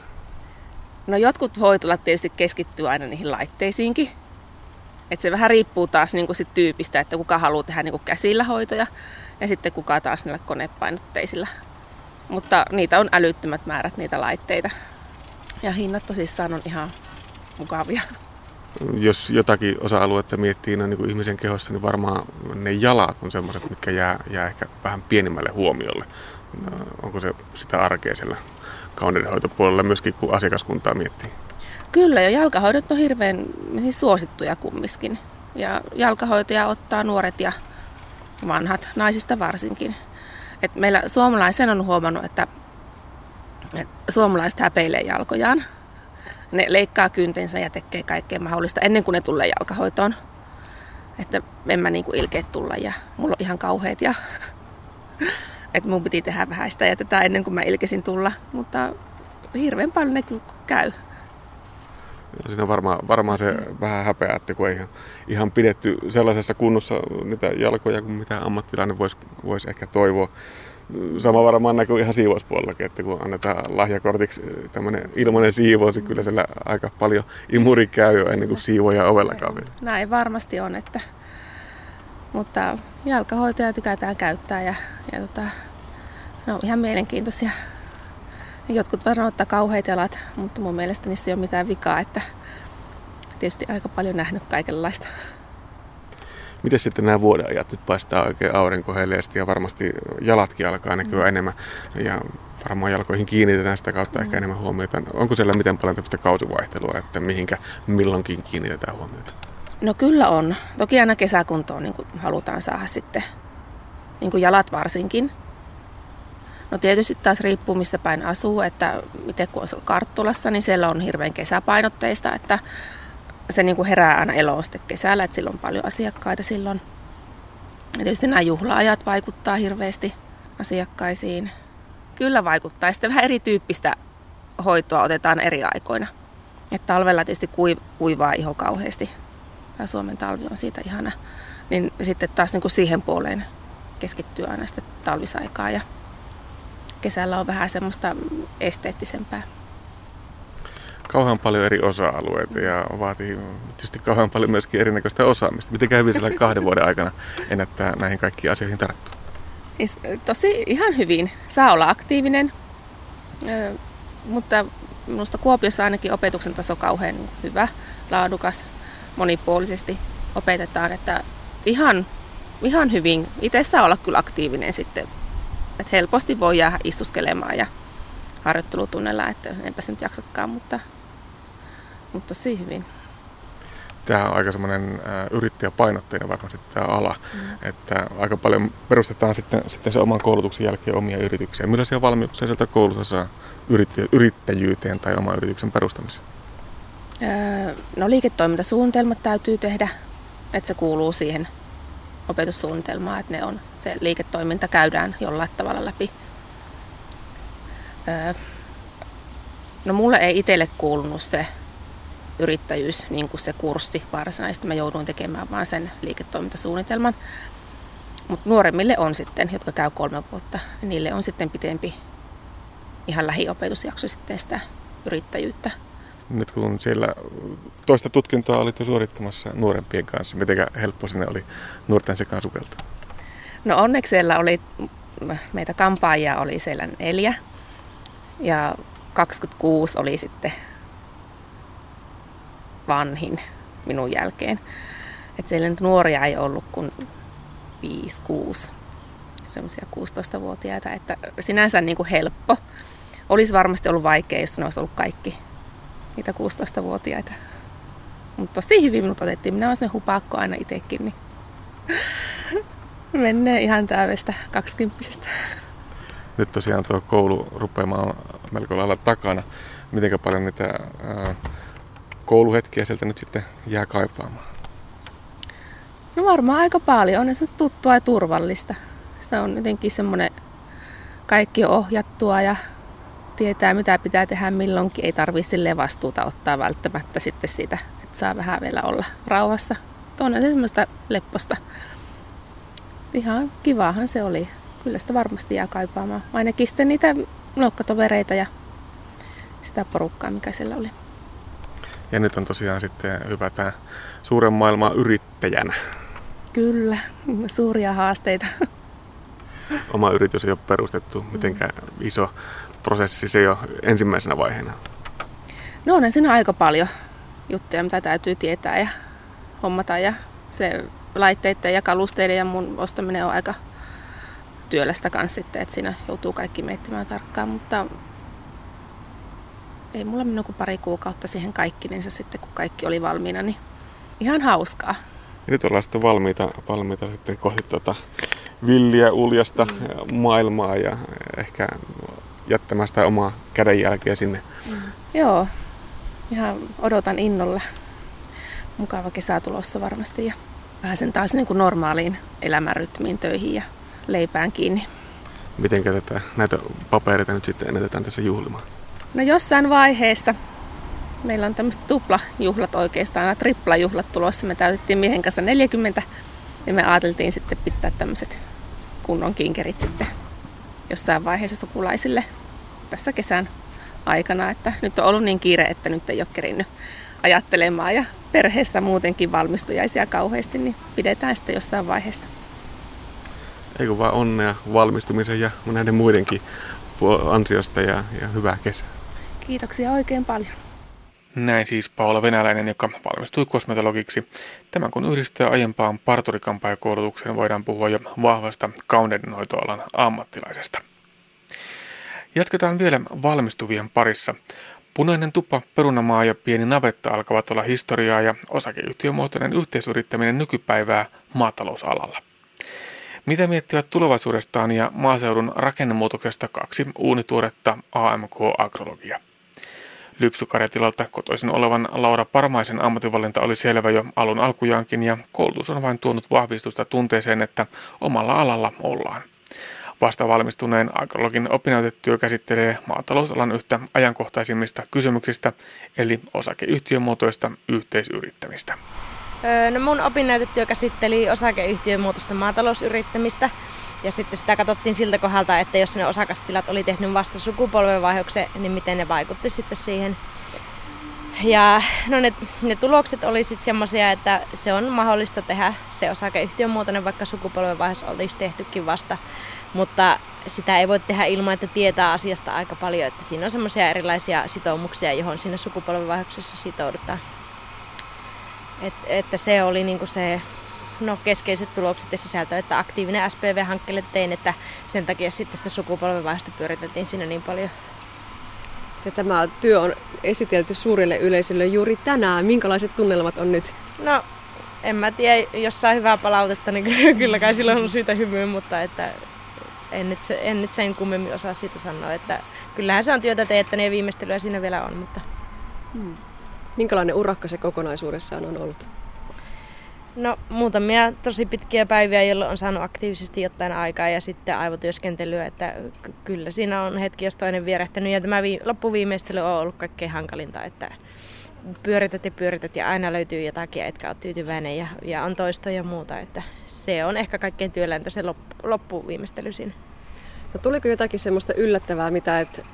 No jotkut hoitolat tietysti keskittyy aina niihin laitteisiinkin. Et se vähän riippuu taas niin sit tyypistä, että kuka haluaa tehdä niin käsillä hoitoja ja sitten kuka taas niillä konepainotteisilla. Mutta niitä on älyttömät määrät niitä laitteita. Ja hinnat tosissaan on ihan mukavia. Jos jotakin osa-aluetta miettii no, niin kuin ihmisen kehossa, niin varmaan ne jalat on semmoiset, mitkä jää, jää ehkä vähän pienimmälle huomiolle. No, onko se sitä arkea siellä kauneudenhoitopuolella myöskin, kun asiakaskuntaa miettii? Kyllä, ja jalkahoidot on hirveän siis suosittuja kummiskin. Ja jalkahoitoja ottaa nuoret ja vanhat, naisista varsinkin. Et meillä suomalaisen on huomannut, että, että suomalaiset häpeilee jalkojaan. Ne leikkaa kyntensä ja tekee kaikkea mahdollista ennen kuin ne tulee jalkahoitoon. Että en mä niinku ilkeä tulla ja mulla on ihan kauheet ja että mun piti tehdä vähän sitä ja tätä ennen kuin mä ilkesin tulla. Mutta hirveän paljon ne kyllä käy. Siinä on varmaan, varmaan se vähän häpeä, että kun ei ihan, ihan pidetty sellaisessa kunnossa niitä jalkoja kuin mitä ammattilainen voisi vois ehkä toivoa. Sama varmaan näkyy ihan siivouspuolellakin, että kun annetaan lahjakortiksi tämmöinen ilmainen siivous, niin kyllä siellä aika paljon imuri käy jo ennen kuin siivoja ovellakaan vielä. Näin varmasti on, että, mutta jalkahoitoja tykätään käyttää ja, ja tota, ne on ihan mielenkiintoisia. Jotkut varmaan ottaa kauheat jalat, mutta mun mielestä niissä ei ole mitään vikaa, että tietysti aika paljon nähnyt kaikenlaista. Miten sitten nämä vuodenajat? Nyt paistaa oikein aurinko ja varmasti jalatkin alkaa näkyä mm. enemmän ja varmaan jalkoihin kiinnitetään sitä kautta mm. ehkä enemmän huomiota. Onko siellä miten paljon tämmöistä kausivaihtelua, että mihinkä milloinkin kiinnitetään huomiota? No kyllä on. Toki aina kesäkuntoon niin halutaan saada sitten niin kuin jalat varsinkin. No tietysti taas riippuu missä päin asuu, että miten kun on Karttulassa, niin siellä on hirveän kesäpainotteista, että se niin kuin herää aina eloon sitten kesällä, että silloin on paljon asiakkaita silloin. Ja tietysti nämä juhlaajat vaikuttaa hirveästi asiakkaisiin. Kyllä vaikuttaa. Sitten vähän erityyppistä hoitoa otetaan eri aikoina. Että talvella tietysti kuivaa iho kauheasti. Tämä Suomen talvi on siitä ihana. Niin sitten taas niin kuin siihen puoleen keskittyy aina sitten talvisaikaa ja kesällä on vähän semmoista esteettisempää. Kauhean paljon eri osa-alueita ja vaatii tietysti kauhean paljon myöskin erinäköistä osaamista. Miten kävi sillä kahden vuoden aikana ennättää näihin kaikkiin asioihin tarttua? Tosi ihan hyvin. Saa olla aktiivinen, mutta minusta Kuopiossa ainakin opetuksen taso kauhean hyvä, laadukas, monipuolisesti opetetaan, että ihan, ihan hyvin. Itse saa olla kyllä aktiivinen sitten että helposti voi jäädä istuskelemaan ja harjoittelutunnella, että enpä se nyt jaksakaan, mutta, mutta tosi hyvin. Tämä on aika semmoinen yrittäjäpainotteinen varmasti tämä ala, mm. että aika paljon perustetaan sitten, sitten se oman koulutuksen jälkeen omia yrityksiä. Millaisia valmiuksia sieltä koulussa saa yrittäjyyteen tai oman yrityksen perustamiseen? no liiketoimintasuunnitelmat täytyy tehdä, että se kuuluu siihen opetussuunnitelmaa, että ne on, se liiketoiminta käydään jollain tavalla läpi. Öö, no mulle ei itselle kuulunut se yrittäjyys, niin kuin se kurssi varsinaisesti. Mä jouduin tekemään vaan sen liiketoimintasuunnitelman. Mutta nuoremmille on sitten, jotka käy kolme vuotta, niille on sitten pitempi ihan lähiopetusjakso sitten sitä yrittäjyyttä nyt kun siellä toista tutkintoa olitte suorittamassa nuorempien kanssa, miten helppo sinne oli nuorten sekaan sukelta? No onneksi siellä oli, meitä kampaajia oli siellä neljä ja 26 oli sitten vanhin minun jälkeen. Että siellä nyt nuoria ei ollut kuin 5-6, semmoisia 16-vuotiaita, että sinänsä niin kuin helppo. Olisi varmasti ollut vaikea, jos ne olisi ollut kaikki niitä 16-vuotiaita. Mutta tosi hyvin minut otettiin. Minä olen sen hupakko aina itsekin, niin menee ihan täydestä kaksikymppisestä. Nyt tosiaan tuo koulu rupeamaan melko lailla takana. Miten paljon niitä kouluhetkiä sieltä nyt sitten jää kaipaamaan? No varmaan aika paljon. On se tuttua ja turvallista. Se on jotenkin semmoinen kaikki on ohjattua ja tietää mitä pitää tehdä milloinkin. Ei tarvitse vastuuta ottaa välttämättä sitten siitä, että saa vähän vielä olla rauhassa mutta on se semmoista lepposta. Ihan kivahan se oli. Kyllä sitä varmasti jää kaipaamaan. Ainakin sitten niitä luokkatovereita ja sitä porukkaa, mikä siellä oli. Ja nyt on tosiaan sitten hypätään suuren maailman yrittäjänä. Kyllä, suuria haasteita. Oma yritys ei ole perustettu mitenkään iso prosessi se jo ensimmäisenä vaiheena. No on siinä aika paljon juttuja, mitä täytyy tietää ja hommata ja se laitteiden ja kalusteiden ja mun ostaminen on aika työlästä kanssa sitten, että siinä joutuu kaikki miettimään tarkkaan, mutta ei mulla mennyt kuin pari kuukautta siihen kaikkinensa sitten, kun kaikki oli valmiina, niin ihan hauskaa. Ja nyt ollaan sitten valmiita, valmiita sitten kohti tuota villiä, uljasta mm. maailmaa ja ehkä jättämään sitä omaa kädenjälkeä sinne. Mm. Joo, ihan odotan innolla. Mukava kesä tulossa varmasti ja pääsen taas niin kuin normaaliin elämänrytmiin töihin ja leipään kiinni. Miten tätä, näitä papereita nyt sitten ennätetään tässä juhlimaan? No jossain vaiheessa. Meillä on tämmöiset tuplajuhlat oikeastaan, nämä triplajuhlat tulossa. Me täytettiin miehen kanssa 40 ja me ajateltiin sitten pitää tämmöiset kunnon kinkerit sitten jossain vaiheessa sukulaisille tässä kesän aikana. Että nyt on ollut niin kiire, että nyt ei ole kerinnyt ajattelemaan ja perheessä muutenkin valmistujaisia kauheasti, niin pidetään sitten jossain vaiheessa. Eikö vaan onnea valmistumisen ja näiden muidenkin ansiosta ja, ja hyvää kesää. Kiitoksia oikein paljon. Näin siis Paula Venäläinen, joka valmistui kosmetologiksi. Tämän kun yhdistää aiempaan parturikampaajakoulutukseen, voidaan puhua jo vahvasta kauneudenhoitoalan ammattilaisesta. Jatketaan vielä valmistuvien parissa. Punainen tuppa, perunamaa ja pieni navetta alkavat olla historiaa ja osakeyhtiömuotoinen yhteisyrittäminen nykypäivää maatalousalalla. Mitä miettivät tulevaisuudestaan ja maaseudun rakennemuutoksesta kaksi uunituoretta AMK-agrologia? Lypsykarjatilalta kotoisin olevan Laura Parmaisen ammatinvalinta oli selvä jo alun alkujaankin ja koulutus on vain tuonut vahvistusta tunteeseen, että omalla alalla ollaan. Vasta valmistuneen agrologin opinnäytetyö käsittelee maatalousalan yhtä ajankohtaisimmista kysymyksistä, eli osakeyhtiömuotoista yhteisyrittämistä. No mun opinnäytetyö käsitteli osakeyhtiömuotoista maatalousyrittämistä ja sitten sitä katsottiin siltä kohdalta, että jos ne osakastilat oli tehnyt vasta sukupolvenvaihdoksen, niin miten ne vaikutti sitten siihen. Ja no ne, ne tulokset oli sitten semmoisia, että se on mahdollista tehdä se osakeyhtiön muotoinen, vaikka sukupolvenvaihdos olisi tehtykin vasta. Mutta sitä ei voi tehdä ilman, että tietää asiasta aika paljon. Että siinä on semmoisia erilaisia sitoumuksia, johon siinä sukupolvenvaihdoksessa sitoudutaan. Et, että se oli niinku se no, keskeiset tulokset ja sisältö, että aktiivinen SPV-hankkeelle tein, että sen takia sitten sitä sukupolvenvaihdosta pyöriteltiin siinä niin paljon. Ja tämä työ on esitelty suurille yleisölle juuri tänään. Minkälaiset tunnelmat on nyt? No, en mä tiedä, jos saa hyvää palautetta, niin kyllä kai silloin on syytä hymyyn, mutta että en nyt, en nyt sen kummemmin osaa siitä sanoa. Että kyllähän se on työtä teettänyt ja viimeistelyä siinä vielä on, mutta... Hmm. Minkälainen urakka se kokonaisuudessaan on ollut? No muutamia tosi pitkiä päiviä, jolloin on saanut aktiivisesti jotain aikaa ja sitten aivotyöskentelyä, että kyllä siinä on hetki, jos toinen vierähtänyt ja tämä vi- loppuviimeistely on ollut kaikkein hankalinta, että pyörität ja pyörität ja aina löytyy jotakin, etkä ole tyytyväinen ja, ja on toista ja muuta, että se on ehkä kaikkein työläintä se loppu, loppuviimeistely siinä. No, tuliko jotakin semmoista yllättävää, mitä et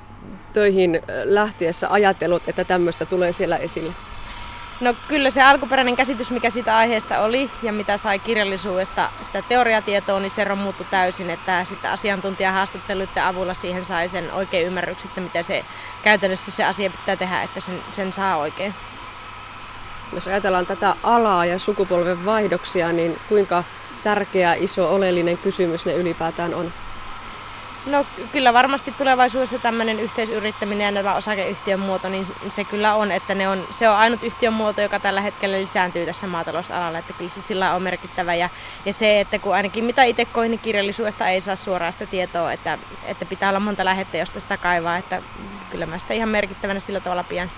töihin lähtiessä ajatellut, että tämmöistä tulee siellä esille? No kyllä se alkuperäinen käsitys, mikä siitä aiheesta oli ja mitä sai kirjallisuudesta sitä teoriatietoa, niin se romuuttui täysin, että sitten asiantuntijahaastatteluiden avulla siihen sai sen oikein ymmärryksen, että miten se käytännössä se asia pitää tehdä, että sen, sen saa oikein. Jos ajatellaan tätä alaa ja sukupolven vaihdoksia, niin kuinka tärkeä, iso, oleellinen kysymys ne ylipäätään on? No kyllä varmasti tulevaisuudessa tämmöinen yhteisyrittäminen ja nämä osakeyhtiön muoto, niin se kyllä on, että ne on, se on ainut yhtiön muoto, joka tällä hetkellä lisääntyy tässä maatalousalalla, että kyllä se sillä on merkittävä. Ja, ja se, että kun ainakin mitä itse koin, niin kirjallisuudesta ei saa suoraan sitä tietoa, että, että pitää olla monta lähettä, josta sitä kaivaa, että kyllä mä sitä ihan merkittävänä sillä tavalla pian.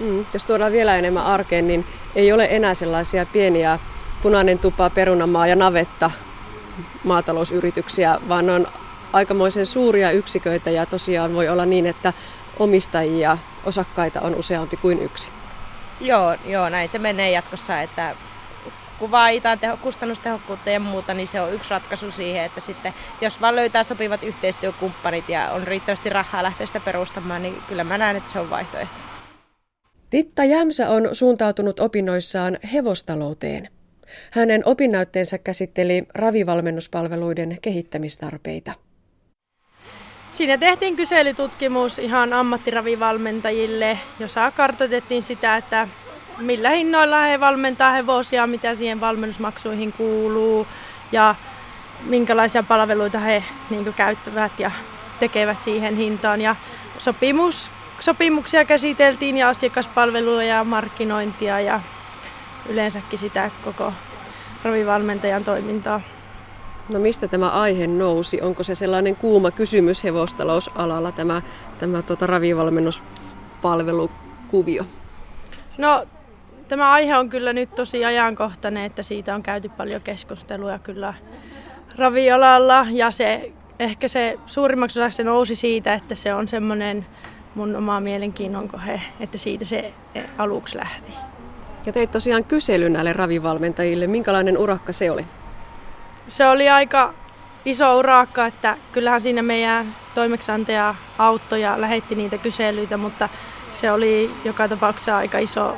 Mm, jos tuodaan vielä enemmän arkeen, niin ei ole enää sellaisia pieniä punainen tupa, perunamaa ja navetta maatalousyrityksiä, vaan on aikamoisen suuria yksiköitä ja tosiaan voi olla niin, että omistajia, osakkaita on useampi kuin yksi. Joo, joo näin se menee jatkossa, että kun vaaditaan teho, kustannustehokkuutta ja muuta, niin se on yksi ratkaisu siihen, että sitten jos vaan löytää sopivat yhteistyökumppanit ja on riittävästi rahaa lähteä sitä perustamaan, niin kyllä mä näen, että se on vaihtoehto. Titta Jämsä on suuntautunut opinnoissaan hevostalouteen. Hänen opinnäytteensä käsitteli ravivalmennuspalveluiden kehittämistarpeita. Siinä tehtiin kyselytutkimus ihan ammattiravivalmentajille, jossa kartoitettiin sitä, että millä hinnoilla he valmentaa hevosia, mitä siihen valmennusmaksuihin kuuluu ja minkälaisia palveluita he niin käyttävät ja tekevät siihen hintaan. Ja sopimus, sopimuksia käsiteltiin ja asiakaspalvelua ja markkinointia ja yleensäkin sitä koko ravivalmentajan toimintaa. No mistä tämä aihe nousi? Onko se sellainen kuuma kysymys hevostalousalalla, tämä, tämä tuota, ravivalmennuspalvelukuvio? No tämä aihe on kyllä nyt tosi ajankohtainen, että siitä on käyty paljon keskustelua kyllä ravialalla ja se ehkä se suurimmaksi osaksi se nousi siitä, että se on semmoinen mun oma mielenkiinnon kohe, että siitä se aluksi lähti. Ja teit tosiaan kysely näille ravivalmentajille. Minkälainen urakka se oli? Se oli aika iso urakka, että kyllähän siinä meidän toimeksiantaja auttoi ja lähetti niitä kyselyitä, mutta se oli joka tapauksessa aika iso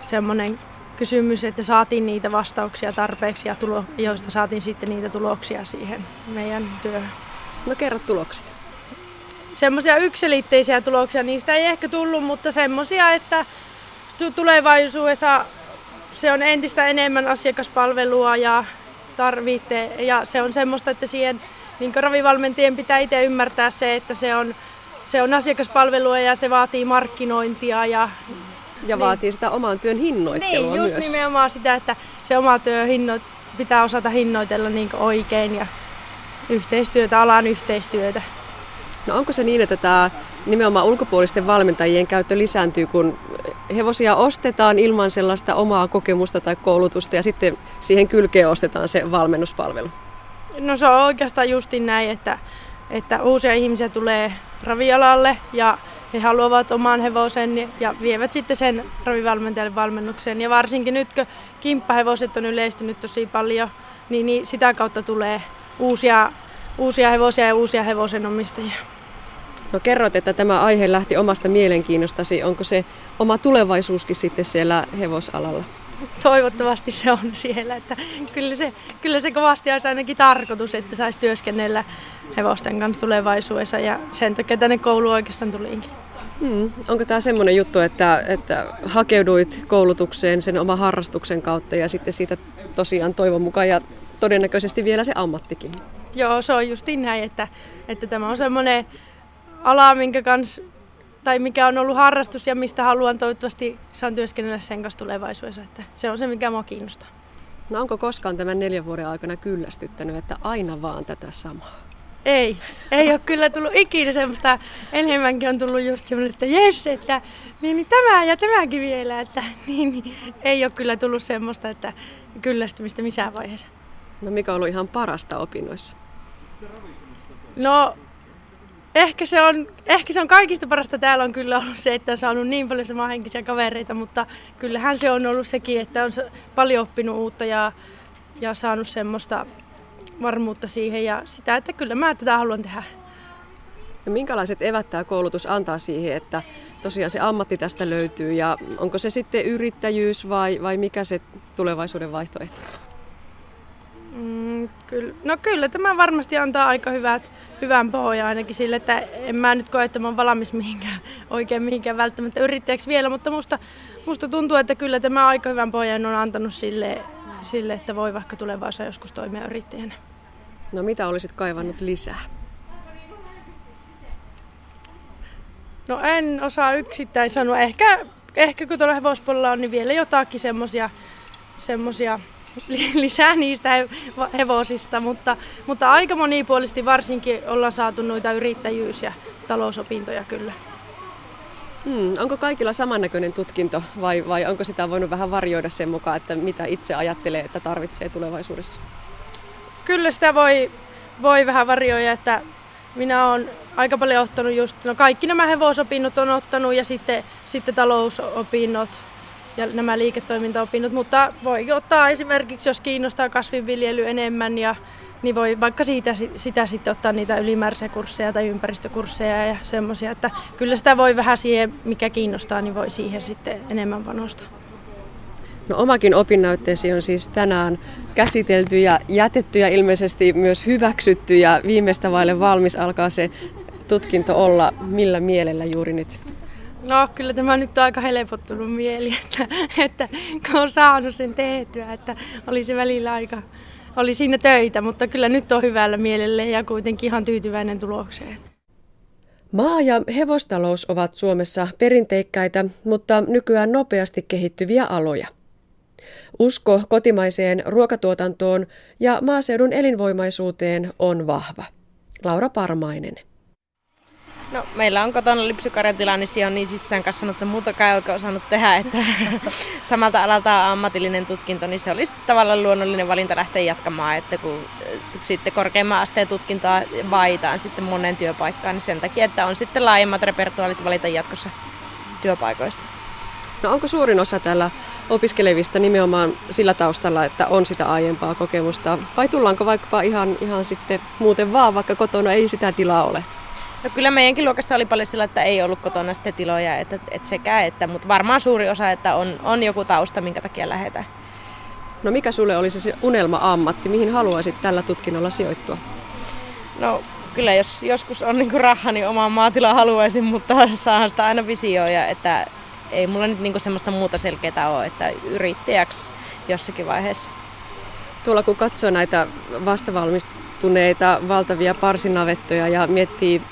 semmoinen kysymys, että saatiin niitä vastauksia tarpeeksi ja tulo, joista saatiin sitten niitä tuloksia siihen meidän työhön. No kerro tulokset. Semmoisia yksilitteisiä tuloksia niistä ei ehkä tullut, mutta semmoisia, että tulevaisuudessa se on entistä enemmän asiakaspalvelua ja tarvitte. Ja se on semmoista, että siihen niin ravivalmentajien pitää itse ymmärtää se, että se on, se on asiakaspalvelua ja se vaatii markkinointia. Ja, ja vaatii niin, sitä oman työn hinnoittelua niin, just myös. nimenomaan sitä, että se oma työ hinno, pitää osata hinnoitella niin oikein ja yhteistyötä, alan yhteistyötä. No onko se niin, että tämä nimenomaan ulkopuolisten valmentajien käyttö lisääntyy, kun hevosia ostetaan ilman sellaista omaa kokemusta tai koulutusta ja sitten siihen kylkeen ostetaan se valmennuspalvelu? No se on oikeastaan justin näin, että, että uusia ihmisiä tulee ravialalle ja he haluavat oman hevosen ja vievät sitten sen ravivalmentajalle valmennukseen. Ja varsinkin nyt, kun kimppahevoset on yleistynyt tosi paljon, niin, niin sitä kautta tulee uusia, uusia hevosia ja uusia hevosenomistajia. No kerroit, että tämä aihe lähti omasta mielenkiinnostasi. Onko se oma tulevaisuuskin sitten siellä hevosalalla? Toivottavasti se on siellä. Että kyllä, se, kyllä se kovasti olisi ainakin tarkoitus, että saisi työskennellä hevosten kanssa tulevaisuudessa ja sen takia tänne koulu oikeastaan tuliinkin. Hmm. Onko tämä semmoinen juttu, että, että hakeuduit koulutukseen sen oman harrastuksen kautta ja sitten siitä tosiaan toivon mukaan ja todennäköisesti vielä se ammattikin? Joo, se on justiin näin, että, että tämä on semmoinen ala, minkä kans, tai mikä on ollut harrastus ja mistä haluan toivottavasti saan työskennellä sen kanssa tulevaisuudessa. Että se on se, mikä mua kiinnostaa. No onko koskaan tämän neljän vuoden aikana kyllästyttänyt, että aina vaan tätä samaa? Ei, ei ole kyllä tullut ikinä semmoista. Enemmänkin on tullut just semmoinen, että jes, että niin, niin tämä ja tämäkin vielä. Että, niin, niin, ei ole kyllä tullut semmoista, että kyllästymistä missään vaiheessa. No mikä on ollut ihan parasta opinnoissa? No Ehkä se, on, ehkä se on kaikista parasta täällä on kyllä ollut se, että on saanut niin paljon samanhenkisiä kavereita, mutta kyllähän se on ollut sekin, että on paljon oppinut uutta ja, ja saanut semmoista varmuutta siihen ja sitä, että kyllä mä tätä haluan tehdä. Ja minkälaiset evät tämä koulutus antaa siihen, että tosiaan se ammatti tästä löytyy ja onko se sitten yrittäjyys vai, vai mikä se tulevaisuuden vaihtoehto? Mm, kyllä. No kyllä, tämä varmasti antaa aika hyvät, hyvän pohjan ainakin sille, että en mä nyt koe, että mä oon valmis mihinkään, oikein mihinkään välttämättä yrittäjäksi vielä, mutta musta, musta tuntuu, että kyllä tämä aika hyvän pohjan on antanut sille, sille että voi vaikka tulevaisuudessa joskus toimia yrittäjänä. No mitä olisit kaivannut lisää? No en osaa yksittäin sanoa. Ehkä, ehkä kun tuolla hevospuolella on, niin vielä jotakin semmosia, semmosia lisää niistä hevosista, mutta, mutta aika monipuolisesti varsinkin ollaan saatu noita yrittäjyys- ja talousopintoja kyllä. Hmm, onko kaikilla samannäköinen tutkinto vai, vai onko sitä voinut vähän varjoida sen mukaan, että mitä itse ajattelee, että tarvitsee tulevaisuudessa? Kyllä sitä voi, voi vähän varjoida, että minä olen aika paljon ottanut just, no kaikki nämä hevosopinnot on ottanut ja sitten, sitten talousopinnot ja nämä liiketoimintaopinnot, mutta voi ottaa esimerkiksi, jos kiinnostaa kasvinviljely enemmän, ja, niin voi vaikka siitä, sitä sitten ottaa niitä ylimääräisiä kursseja tai ympäristökursseja ja semmoisia, että kyllä sitä voi vähän siihen, mikä kiinnostaa, niin voi siihen sitten enemmän panostaa. No omakin opinnäytteesi on siis tänään käsitelty ja jätetty ja ilmeisesti myös hyväksytty ja viimeistä vaille valmis alkaa se tutkinto olla. Millä mielellä juuri nyt? No kyllä tämä nyt on aika helpottunut mieli, että, että kun on saanut sen tehtyä, että oli se välillä aika, oli siinä töitä, mutta kyllä nyt on hyvällä mielellä ja kuitenkin ihan tyytyväinen tulokseen. Maa- ja hevostalous ovat Suomessa perinteikkäitä, mutta nykyään nopeasti kehittyviä aloja. Usko kotimaiseen ruokatuotantoon ja maaseudun elinvoimaisuuteen on vahva. Laura Parmainen. No, meillä on kotona lipsykarjatila, niin siellä on niin sisään kasvanut, että muutakaan ei oikein osannut tehdä. Että samalta alalta ammatillinen tutkinto, niin se oli sitten tavallaan luonnollinen valinta lähteä jatkamaan. Että kun sitten korkeimman asteen tutkintoa vaihtaan sitten monen työpaikkaan, niin sen takia, että on sitten laajemmat repertuaalit valita jatkossa työpaikoista. No onko suurin osa täällä opiskelevista nimenomaan sillä taustalla, että on sitä aiempaa kokemusta? Vai tullaanko vaikkapa ihan, ihan sitten muuten vaan, vaikka kotona ei sitä tilaa ole? No kyllä meidänkin luokassa oli paljon sillä, että ei ollut kotona sitten tiloja, että, että sekä että, mutta varmaan suuri osa, että on, on joku tausta, minkä takia lähdetään. No mikä sulle olisi se unelma-ammatti, mihin haluaisit tällä tutkinnolla sijoittua? No kyllä jos joskus on niinku raha, niin omaa maatila haluaisin, mutta saahan sitä aina visioja, että ei mulla nyt niinku semmoista muuta selkeää ole, että yrittäjäksi jossakin vaiheessa. Tuolla kun katsoo näitä vastavalmistuneita valtavia parsinavettoja ja miettii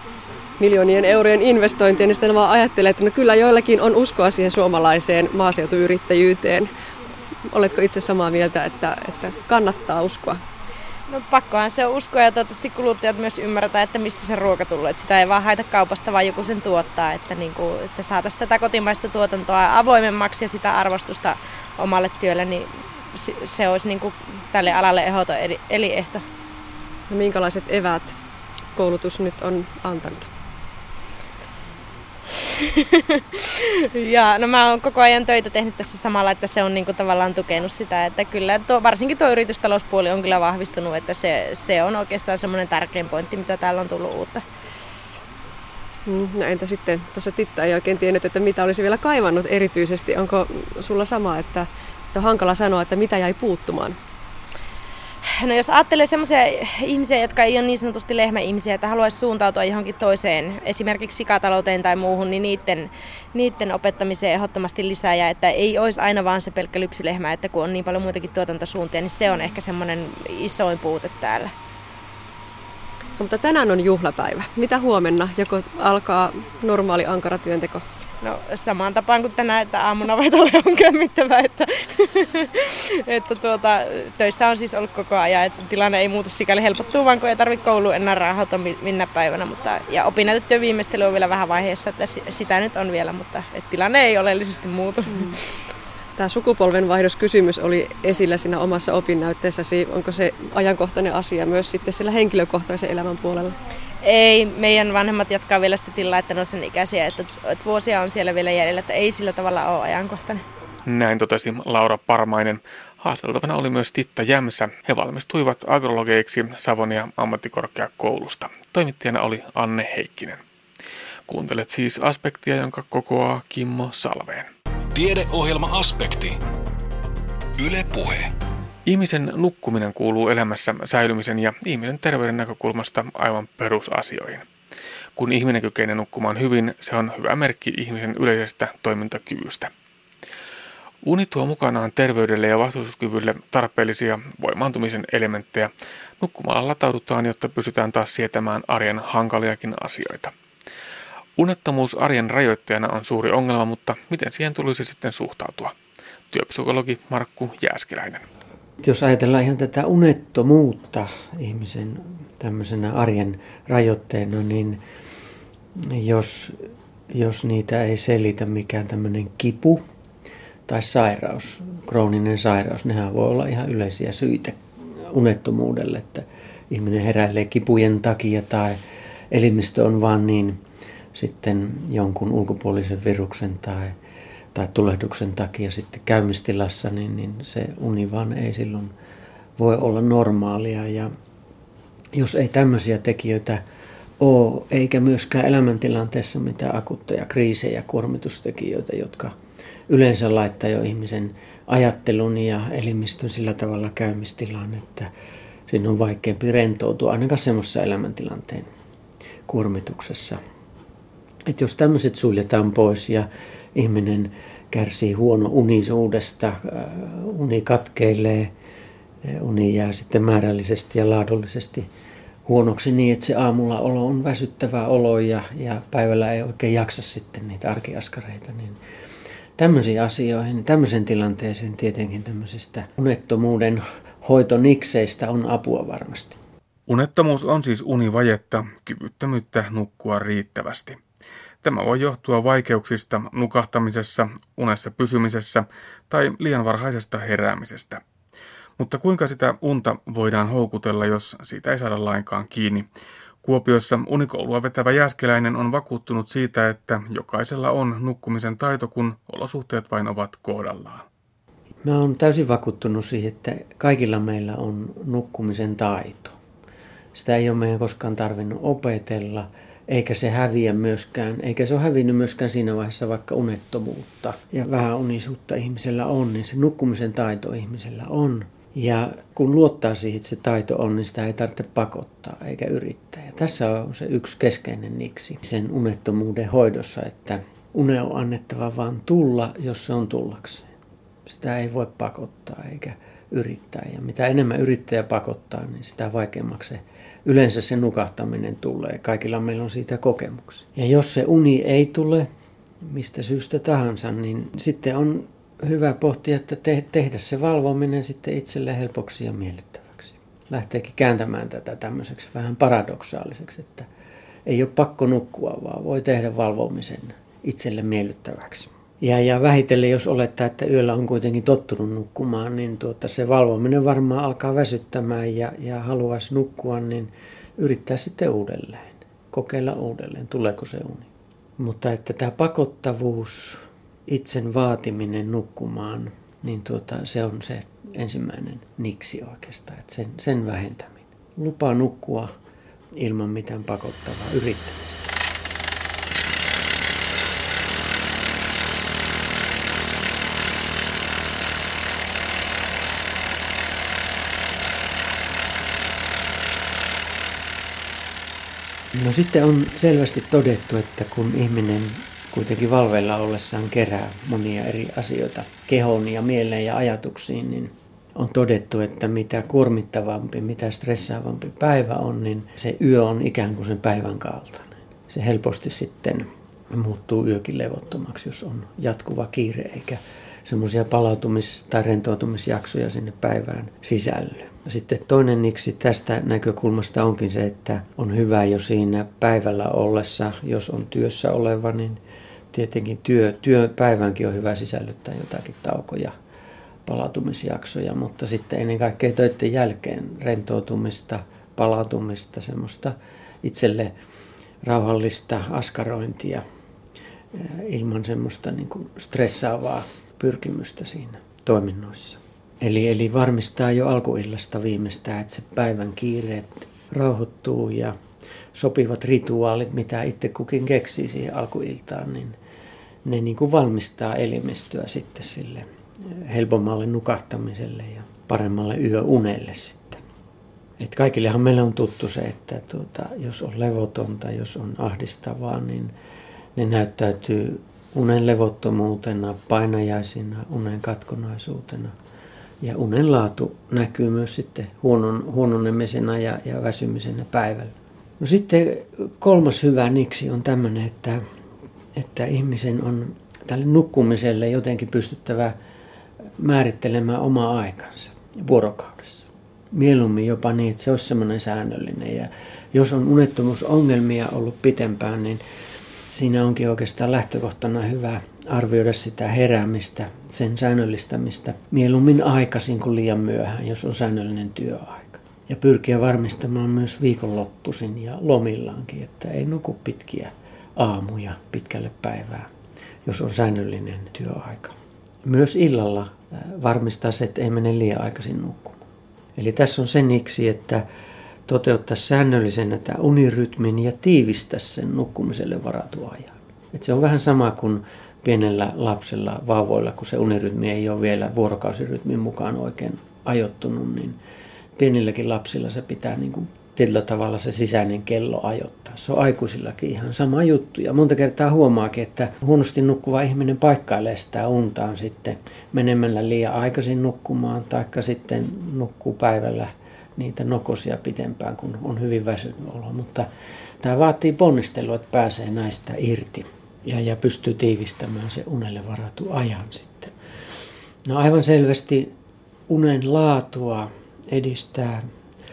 miljoonien eurojen investointia, niin sitten vaan ajattelee, että no kyllä joillakin on uskoa siihen suomalaiseen maaseutuyrittäjyyteen. Oletko itse samaa mieltä, että, että kannattaa uskoa? No pakkohan se on uskoa ja toivottavasti kuluttajat myös ymmärtää, että mistä se ruoka tulee. Että sitä ei vaan haeta kaupasta, vaan joku sen tuottaa. Että, niin kuin, että saataisiin tätä kotimaista tuotantoa avoimemmaksi ja sitä arvostusta omalle työlle, niin se olisi niin kuin tälle alalle ehdoton eli ehto. No minkälaiset evät koulutus nyt on antanut? ja no mä oon koko ajan töitä tehnyt tässä samalla, että se on niinku tavallaan tukenut sitä, että kyllä tuo, varsinkin tuo yritystalouspuoli on kyllä vahvistunut, että se, se on oikeastaan semmoinen tärkein pointti, mitä täällä on tullut uutta. Mm, no entä sitten, tuossa Titta ei oikein tiennyt, että mitä olisi vielä kaivannut erityisesti. Onko sulla sama, että, että on hankala sanoa, että mitä jäi puuttumaan? No jos ajattelee sellaisia ihmisiä, jotka ei ole niin sanotusti lehmäihmisiä, että haluaisi suuntautua johonkin toiseen, esimerkiksi sikatalouteen tai muuhun, niin niiden, niiden opettamiseen ehdottomasti lisää. Ja että ei olisi aina vaan se pelkkä lypsylehmä, että kun on niin paljon muitakin tuotantosuuntia, niin se on ehkä semmoinen isoin puute täällä. No, mutta tänään on juhlapäivä. Mitä huomenna? Joko alkaa normaali ankara työnteko? No samaan tapaan kuin tänään, että aamunavetalle on kömmittävä, että, että tuota, töissä on siis ollut koko ajan, että tilanne ei muutu sikäli helpottuu, vaan kun ei tarvitse kouluun enää raahauta minä päivänä. Mutta, ja opinnäytetyön viimeistely on vielä vähän vaiheessa, että sitä nyt on vielä, mutta että tilanne ei oleellisesti muutu. Mm. Tämä sukupolvenvaihdoskysymys oli esillä siinä omassa opinnäytteessäsi. Onko se ajankohtainen asia myös sitten sillä henkilökohtaisen elämän puolella? Ei, meidän vanhemmat jatkaa vielä sitä tilaa, että ne on sen ikäisiä, että, että vuosia on siellä vielä jäljellä, että ei sillä tavalla ole ajankohtainen. Näin totesi Laura Parmainen. Haasteltavana oli myös Titta Jämsä. He valmistuivat agrologeiksi Savonia ammattikorkeakoulusta. Toimittajana oli Anne Heikkinen. Kuuntelet siis aspektia, jonka kokoaa Kimmo Salveen. Tiedeohjelma Aspekti. Yle Puhe. Ihmisen nukkuminen kuuluu elämässä säilymisen ja ihmisen terveyden näkökulmasta aivan perusasioihin. Kun ihminen kykenee nukkumaan hyvin, se on hyvä merkki ihmisen yleisestä toimintakyvystä. Uni tuo mukanaan terveydelle ja vastustuskyvylle tarpeellisia voimaantumisen elementtejä. Nukkumalla lataudutaan, jotta pysytään taas sietämään arjen hankaliakin asioita. Unettomuus arjen rajoittajana on suuri ongelma, mutta miten siihen tulisi sitten suhtautua? Työpsykologi Markku Jääskeläinen. Jos ajatellaan ihan tätä unettomuutta ihmisen tämmöisenä arjen rajoitteena, niin jos, jos niitä ei selitä mikään tämmöinen kipu tai sairaus, krooninen sairaus, nehän voi olla ihan yleisiä syitä unettomuudelle, että ihminen heräilee kipujen takia tai elimistö on vaan niin sitten jonkun ulkopuolisen viruksen tai tai tulehduksen takia sitten käymistilassa, niin, niin se uni vaan ei silloin voi olla normaalia. Ja jos ei tämmöisiä tekijöitä ole, eikä myöskään elämäntilanteessa mitään akutteja kriisejä, kuormitustekijöitä, jotka yleensä laittaa jo ihmisen ajattelun ja elimistön sillä tavalla käymistilaan, että siinä on vaikeampi rentoutua ainakaan semmoisessa elämäntilanteen kuormituksessa. Et jos tämmöiset suljetaan pois ja ihminen kärsii huono unisuudesta, äh, uni katkeilee, äh, uni jää sitten määrällisesti ja laadullisesti huonoksi niin, että se aamulla olo on väsyttävä olo ja, ja päivällä ei oikein jaksa sitten niitä arkiaskareita, niin tämmöisiin asioihin, tämmöisen tilanteeseen tietenkin tämmöisistä unettomuuden hoitonikseistä on apua varmasti. Unettomuus on siis univajetta, kyvyttömyyttä nukkua riittävästi. Tämä voi johtua vaikeuksista nukahtamisessa, unessa pysymisessä tai liian varhaisesta heräämisestä. Mutta kuinka sitä unta voidaan houkutella, jos siitä ei saada lainkaan kiinni? Kuopiossa unikoulua vetävä jääskeläinen on vakuuttunut siitä, että jokaisella on nukkumisen taito, kun olosuhteet vain ovat kohdallaan. Mä oon täysin vakuuttunut siihen, että kaikilla meillä on nukkumisen taito. Sitä ei ole meidän koskaan tarvinnut opetella, eikä se häviä myöskään, eikä se ole hävinnyt myöskään siinä vaiheessa, vaikka unettomuutta ja vähän unisuutta ihmisellä on, niin se nukkumisen taito ihmisellä on. Ja kun luottaa siihen, että se taito on, niin sitä ei tarvitse pakottaa eikä yrittää. Ja tässä on se yksi keskeinen niksi sen unettomuuden hoidossa, että une on annettava vaan tulla, jos se on tullakseen. Sitä ei voi pakottaa eikä yrittää. Ja mitä enemmän yrittäjä pakottaa, niin sitä vaikeammaksi se yleensä se nukahtaminen tulee. Kaikilla meillä on siitä kokemuksia. Ja jos se uni ei tule, mistä syystä tahansa, niin sitten on hyvä pohtia, että te, tehdä se valvominen sitten itselle helpoksi ja miellyttäväksi. Lähteekin kääntämään tätä tämmöiseksi vähän paradoksaaliseksi, että ei ole pakko nukkua, vaan voi tehdä valvomisen itselle miellyttäväksi. Ja, ja vähitellen, jos olettaa, että yöllä on kuitenkin tottunut nukkumaan, niin tuota, se valvominen varmaan alkaa väsyttämään ja, ja haluaisi nukkua, niin yrittää sitten uudelleen. Kokeilla uudelleen, tuleeko se uni. Mutta että tämä pakottavuus, itsen vaatiminen nukkumaan, niin tuota, se on se ensimmäinen niksi oikeastaan, että sen, sen vähentäminen. Lupaa nukkua ilman mitään pakottavaa yrittämistä. No sitten on selvästi todettu, että kun ihminen kuitenkin valveilla ollessaan kerää monia eri asioita kehoon ja mieleen ja ajatuksiin, niin on todettu, että mitä kuormittavampi, mitä stressaavampi päivä on, niin se yö on ikään kuin sen päivän kaltainen. Se helposti sitten muuttuu yökin levottomaksi, jos on jatkuva kiire eikä semmoisia palautumis- tai rentoutumisjaksoja sinne päivään sisälly. Sitten toinen niksi tästä näkökulmasta onkin se, että on hyvä jo siinä päivällä ollessa, jos on työssä oleva, niin tietenkin työ, työpäivänkin on hyvä sisällyttää jotakin taukoja, palautumisjaksoja, mutta sitten ennen kaikkea töiden jälkeen rentoutumista, palautumista, semmoista itselle rauhallista askarointia ilman semmoista niin kuin stressaavaa pyrkimystä siinä toiminnoissa. Eli, eli varmistaa jo alkuillasta viimeistään, että se päivän kiireet rauhoittuu ja sopivat rituaalit, mitä itse kukin keksii siihen alkuiltaan, niin ne niin kuin valmistaa elimistöä sitten sille helpommalle nukahtamiselle ja paremmalle yöunelle sitten. Et kaikillehan meillä on tuttu se, että tuota, jos on levotonta, jos on ahdistavaa, niin ne näyttäytyy unen levottomuutena, painajaisina, unen katkonaisuutena – ja unen laatu näkyy myös sitten huonon, huononemisena ja, ja väsymisenä päivällä. No sitten kolmas hyvä niksi on tämmöinen, että, että ihmisen on tälle nukkumiselle jotenkin pystyttävä määrittelemään oma aikansa vuorokaudessa. Mieluummin jopa niin, että se olisi semmoinen säännöllinen. Ja jos on unettomuusongelmia ollut pitempään, niin siinä onkin oikeastaan lähtökohtana hyvä arvioida sitä heräämistä, sen säännöllistämistä mieluummin aikaisin kuin liian myöhään, jos on säännöllinen työaika. Ja pyrkiä varmistamaan myös viikonloppuisin ja lomillaankin, että ei nuku pitkiä aamuja pitkälle päivää jos on säännöllinen työaika. Myös illalla varmistaa se, että ei mene liian aikaisin nukkumaan. Eli tässä on se niksi, että toteuttaa säännöllisen tämä unirytmin ja tiivistä sen nukkumiselle varatun ajan. Et se on vähän sama kuin pienellä lapsella, vauvoilla, kun se unirytmi ei ole vielä vuorokausirytmin mukaan oikein ajoittunut, niin pienilläkin lapsilla se pitää niin kuin tietyllä tavalla se sisäinen kello ajoittaa. Se on aikuisillakin ihan sama juttu. Ja monta kertaa huomaakin, että huonosti nukkuva ihminen paikkailee sitä untaan sitten menemällä liian aikaisin nukkumaan, taikka sitten nukkuu päivällä niitä nokosia pitempään, kun on hyvin väsynyt olo. Mutta tämä vaatii ponnistelua, että pääsee näistä irti ja, ja pystyy tiivistämään se unelle varatu ajan sitten. No aivan selvästi unen laatua edistää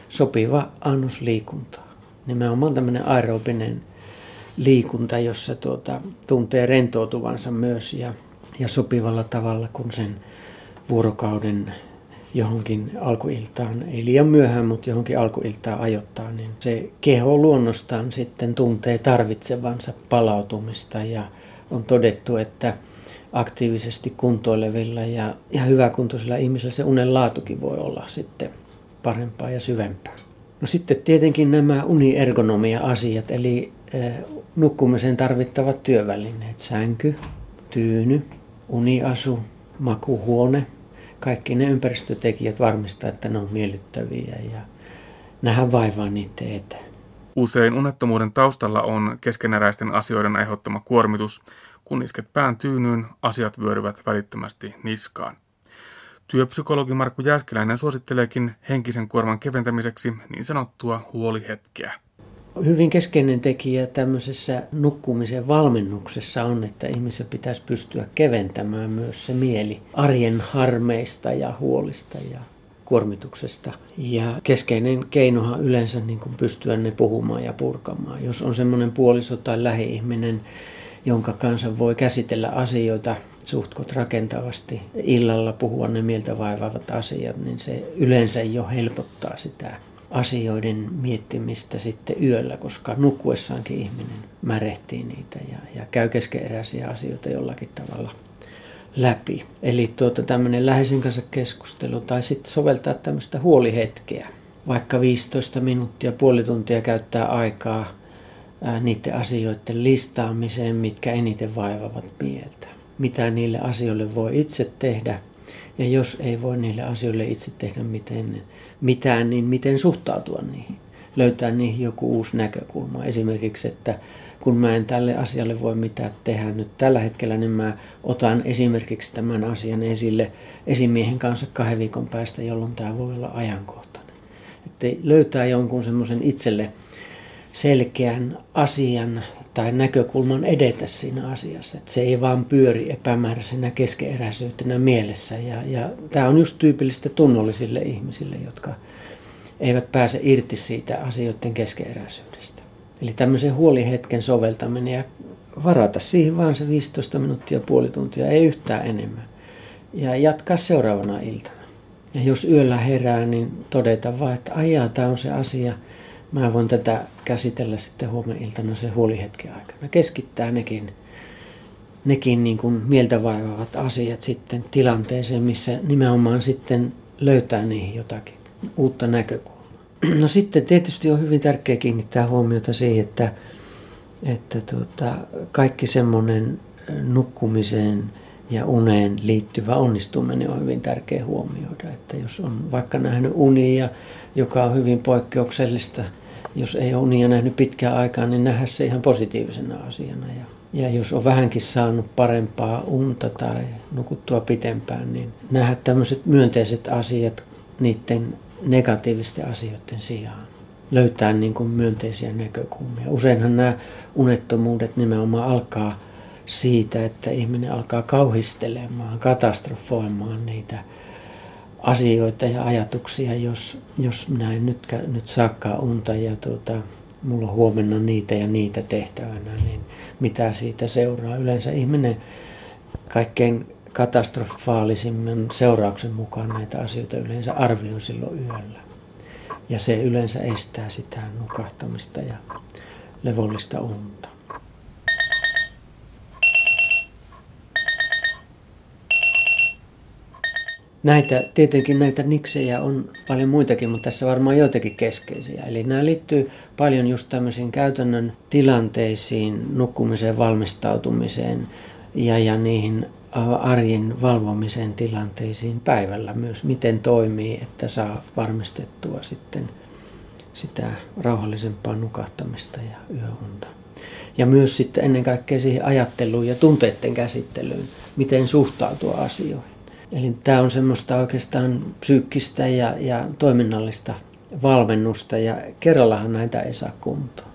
sopiva annos liikuntaa. Nimenomaan tämmöinen aerobinen liikunta, jossa tuota, tuntee rentoutuvansa myös ja, ja sopivalla tavalla, kun sen vuorokauden johonkin alkuiltaan, ei liian myöhään, mutta johonkin alkuiltaan ajoittaa, niin se keho luonnostaan sitten tuntee tarvitsevansa palautumista ja on todettu, että aktiivisesti kuntoilevilla ja, ja hyväkuntoisilla ihmisillä se unen laatukin voi olla sitten parempaa ja syvempää. No sitten tietenkin nämä uniergonomia-asiat, eli eh, nukkumisen tarvittavat työvälineet, sänky, tyyny, uniasu, makuhuone, kaikki ne ympäristötekijät varmistaa, että ne on miellyttäviä ja nähdään vaivaa niiden eteen. Usein unettomuuden taustalla on keskeneräisten asioiden aiheuttama kuormitus. Kun isket pään tyynyyn, asiat vyöryvät välittömästi niskaan. Työpsykologi Markku Jääskeläinen suositteleekin henkisen kuorman keventämiseksi niin sanottua huolihetkeä. Hyvin keskeinen tekijä tämmöisessä nukkumisen valmennuksessa on, että ihmisen pitäisi pystyä keventämään myös se mieli arjen harmeista ja huolista ja kuormituksesta. Ja keskeinen keinohan yleensä niin kuin pystyä ne puhumaan ja purkamaan. Jos on semmoinen puoliso tai lähi-ihminen, jonka kanssa voi käsitellä asioita suhtkot rakentavasti illalla puhua ne mieltä vaivaavat asiat, niin se yleensä jo helpottaa sitä asioiden miettimistä sitten yöllä, koska nukkuessaankin ihminen märehtii niitä ja, ja käy keskeeräisiä asioita jollakin tavalla läpi. Eli tuota, tämmöinen läheisen kanssa keskustelu tai sitten soveltaa tämmöistä huolihetkeä. Vaikka 15 minuuttia, puoli tuntia käyttää aikaa ää, niiden asioiden listaamiseen, mitkä eniten vaivavat mieltä mitä niille asioille voi itse tehdä. Ja jos ei voi niille asioille itse tehdä miten, mitään, niin miten suhtautua niihin. Löytää niihin joku uusi näkökulma. Esimerkiksi, että kun mä en tälle asialle voi mitään tehdä nyt tällä hetkellä, niin mä otan esimerkiksi tämän asian esille esimiehen kanssa kahden viikon päästä, jolloin tämä voi olla ajankohtainen. Että löytää jonkun semmoisen itselle selkeän asian tai näkökulman edetä siinä asiassa. Että se ei vaan pyöri epämääräisenä keskeeräisyytenä mielessä. Ja, ja tämä on just tyypillistä tunnollisille ihmisille, jotka eivät pääse irti siitä asioiden keskeeräisyydestä. Eli tämmöisen huolihetken soveltaminen ja varata siihen vaan se 15 minuuttia, puoli tuntia, ei yhtään enemmän. Ja jatkaa seuraavana iltana. Ja jos yöllä herää, niin todeta vaan, että ajaa, tämä on se asia – mä voin tätä käsitellä sitten huomenna iltana se huolihetken aikana. Keskittää nekin, nekin niin kuin mieltä vaivaavat asiat sitten tilanteeseen, missä nimenomaan sitten löytää niihin jotakin uutta näkökulmaa. No sitten tietysti on hyvin tärkeää kiinnittää huomiota siihen, että, että tuota, kaikki semmoinen nukkumiseen ja uneen liittyvä onnistuminen on hyvin tärkeä huomioida. Että jos on vaikka nähnyt unia, joka on hyvin poikkeuksellista, jos ei ole unia nähnyt pitkään aikaa, niin nähdä se ihan positiivisena asiana. Ja, ja jos on vähänkin saanut parempaa unta tai nukuttua pitempään, niin nähdä tämmöiset myönteiset asiat niiden negatiivisten asioiden sijaan. Löytää niin kuin myönteisiä näkökulmia. Useinhan nämä unettomuudet nimenomaan alkaa siitä, että ihminen alkaa kauhistelemaan, katastrofoimaan niitä asioita ja ajatuksia, jos, jos minä en nyt, nyt saakaan unta ja tuota, mulla on huomenna niitä ja niitä tehtävänä, niin mitä siitä seuraa? Yleensä ihminen kaikkein katastrofaalisimman seurauksen mukaan näitä asioita yleensä arvioi silloin yöllä. Ja se yleensä estää sitä nukahtamista ja levollista unta. Näitä, tietenkin näitä niksejä on paljon muitakin, mutta tässä varmaan joitakin keskeisiä. Eli nämä liittyy paljon just tämmöisiin käytännön tilanteisiin, nukkumiseen, valmistautumiseen ja, ja niihin arjen valvomisen tilanteisiin päivällä myös, miten toimii, että saa varmistettua sitten sitä rauhallisempaa nukahtamista ja yöunta. Ja myös sitten ennen kaikkea siihen ajatteluun ja tunteiden käsittelyyn, miten suhtautua asioihin. Eli tämä on semmoista oikeastaan psyykkistä ja, ja toiminnallista valmennusta ja kerrallahan näitä ei saa kuntoon.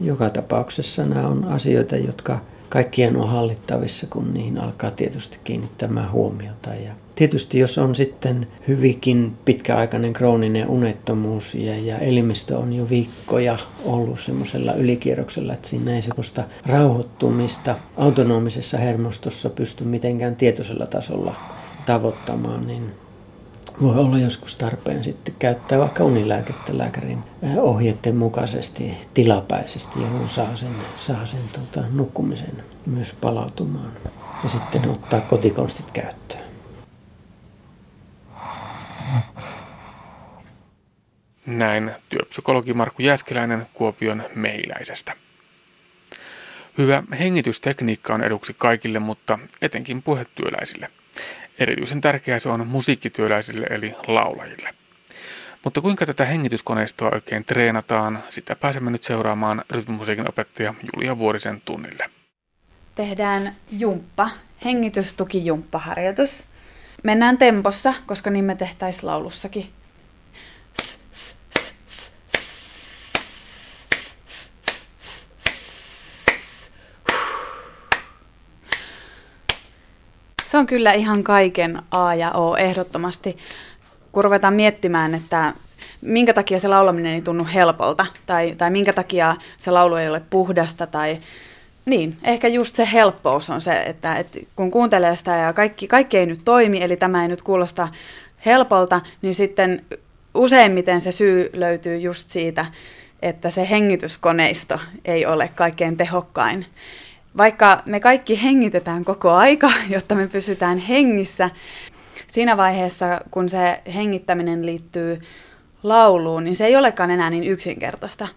Joka tapauksessa nämä on asioita, jotka kaikkien on hallittavissa, kun niihin alkaa tietysti kiinnittämään huomiota. Ja tietysti jos on sitten hyvinkin pitkäaikainen krooninen unettomuus ja, ja elimistö on jo viikkoja ollut semmoisella ylikierroksella, että siinä ei semmoista rauhoittumista autonomisessa hermostossa pysty mitenkään tietoisella tasolla tavoittamaan, niin voi olla joskus tarpeen sitten käyttää vaikka unilääkettä lääkärin ohjeiden mukaisesti tilapäisesti, jolloin saa sen, saa sen tota, nukkumisen myös palautumaan ja sitten ottaa kotikonstit käyttöön. Näin työpsykologi Markku Jääskeläinen Kuopion mehiläisestä. Hyvä hengitystekniikka on eduksi kaikille, mutta etenkin puhetyöläisille. Erityisen tärkeää se on musiikkityöläisille eli laulajille. Mutta kuinka tätä hengityskoneistoa oikein treenataan, sitä pääsemme nyt seuraamaan rytmimusiikin opettaja Julia Vuorisen tunnille. Tehdään jumppa, hengitystukijumppaharjoitus. Mennään tempossa, koska niin me tehtäisiin laulussakin. On kyllä ihan kaiken A ja O ehdottomasti, kun ruvetaan miettimään, että minkä takia se laulaminen ei tunnu helpolta, tai, tai minkä takia se laulu ei ole puhdasta, tai niin, ehkä just se helppous on se, että, että kun kuuntelee sitä ja kaikki, kaikki ei nyt toimi, eli tämä ei nyt kuulosta helpolta, niin sitten useimmiten se syy löytyy just siitä, että se hengityskoneisto ei ole kaikkein tehokkain vaikka me kaikki hengitetään koko aika, jotta me pysytään hengissä, siinä vaiheessa, kun se hengittäminen liittyy lauluun, niin se ei olekaan enää niin yksinkertaista.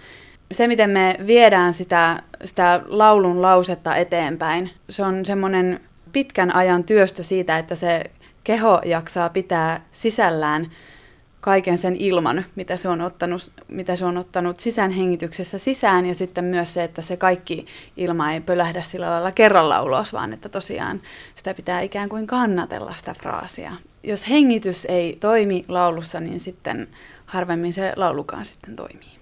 Se, miten me viedään sitä, sitä laulun lausetta eteenpäin, se on semmoinen pitkän ajan työstö siitä, että se keho jaksaa pitää sisällään kaiken sen ilman, mitä se on ottanut, mitä se on ottanut sisäänhengityksessä sisään ja sitten myös se, että se kaikki ilma ei pölähdä sillä lailla kerralla ulos, vaan että tosiaan sitä pitää ikään kuin kannatella sitä fraasia. Jos hengitys ei toimi laulussa, niin sitten harvemmin se laulukaan sitten toimii.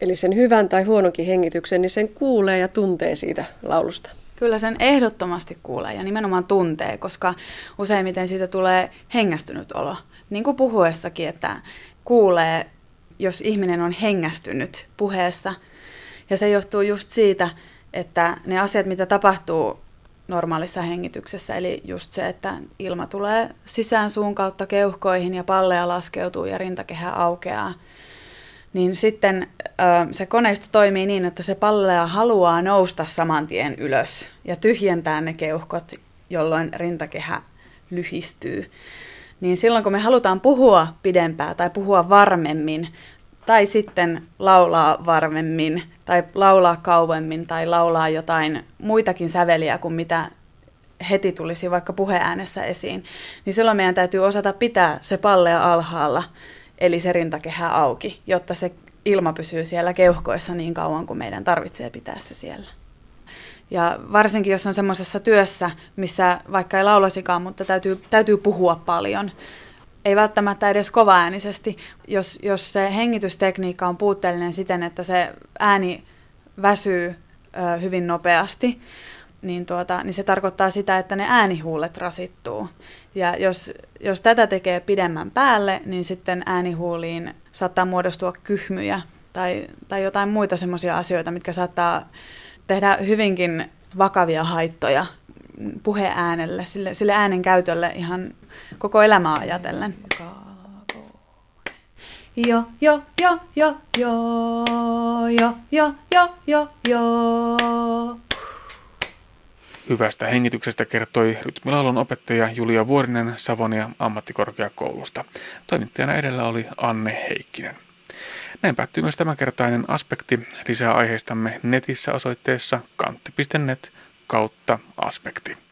Eli sen hyvän tai huononkin hengityksen, niin sen kuulee ja tuntee siitä laulusta. Kyllä sen ehdottomasti kuulee ja nimenomaan tuntee, koska useimmiten siitä tulee hengästynyt olo niin kuin puhuessakin, että kuulee, jos ihminen on hengästynyt puheessa. Ja se johtuu just siitä, että ne asiat, mitä tapahtuu normaalissa hengityksessä, eli just se, että ilma tulee sisään suun kautta keuhkoihin ja palleja laskeutuu ja rintakehä aukeaa, niin sitten se koneisto toimii niin, että se pallea haluaa nousta saman tien ylös ja tyhjentää ne keuhkot, jolloin rintakehä lyhistyy niin silloin kun me halutaan puhua pidempään tai puhua varmemmin, tai sitten laulaa varmemmin, tai laulaa kauemmin, tai laulaa jotain muitakin säveliä kuin mitä heti tulisi vaikka puheäänessä esiin, niin silloin meidän täytyy osata pitää se pallea alhaalla, eli se rintakehä auki, jotta se ilma pysyy siellä keuhkoissa niin kauan kuin meidän tarvitsee pitää se siellä. Ja varsinkin, jos on semmoisessa työssä, missä vaikka ei laulasikaan, mutta täytyy, täytyy puhua paljon. Ei välttämättä edes kovaäänisesti. Jos, jos se hengitystekniikka on puutteellinen siten, että se ääni väsyy ö, hyvin nopeasti, niin, tuota, niin se tarkoittaa sitä, että ne äänihuulet rasittuu. Ja jos, jos tätä tekee pidemmän päälle, niin sitten äänihuuliin saattaa muodostua kyhmyjä tai, tai jotain muita semmoisia asioita, mitkä saattaa tehdä hyvinkin vakavia haittoja puheäänelle, sille, sille äänen käytölle ihan koko elämää ajatellen. Jo, jo, jo, jo, jo, jo, jo, jo, jo, jo. Hyvästä hengityksestä kertoi rytmilaulun opettaja Julia Vuorinen Savonia ammattikorkeakoulusta. Toimittajana edellä oli Anne Heikkinen. Näin päättyy myös tämänkertainen aspekti. Lisää aiheistamme netissä osoitteessa kantti.net kautta aspekti.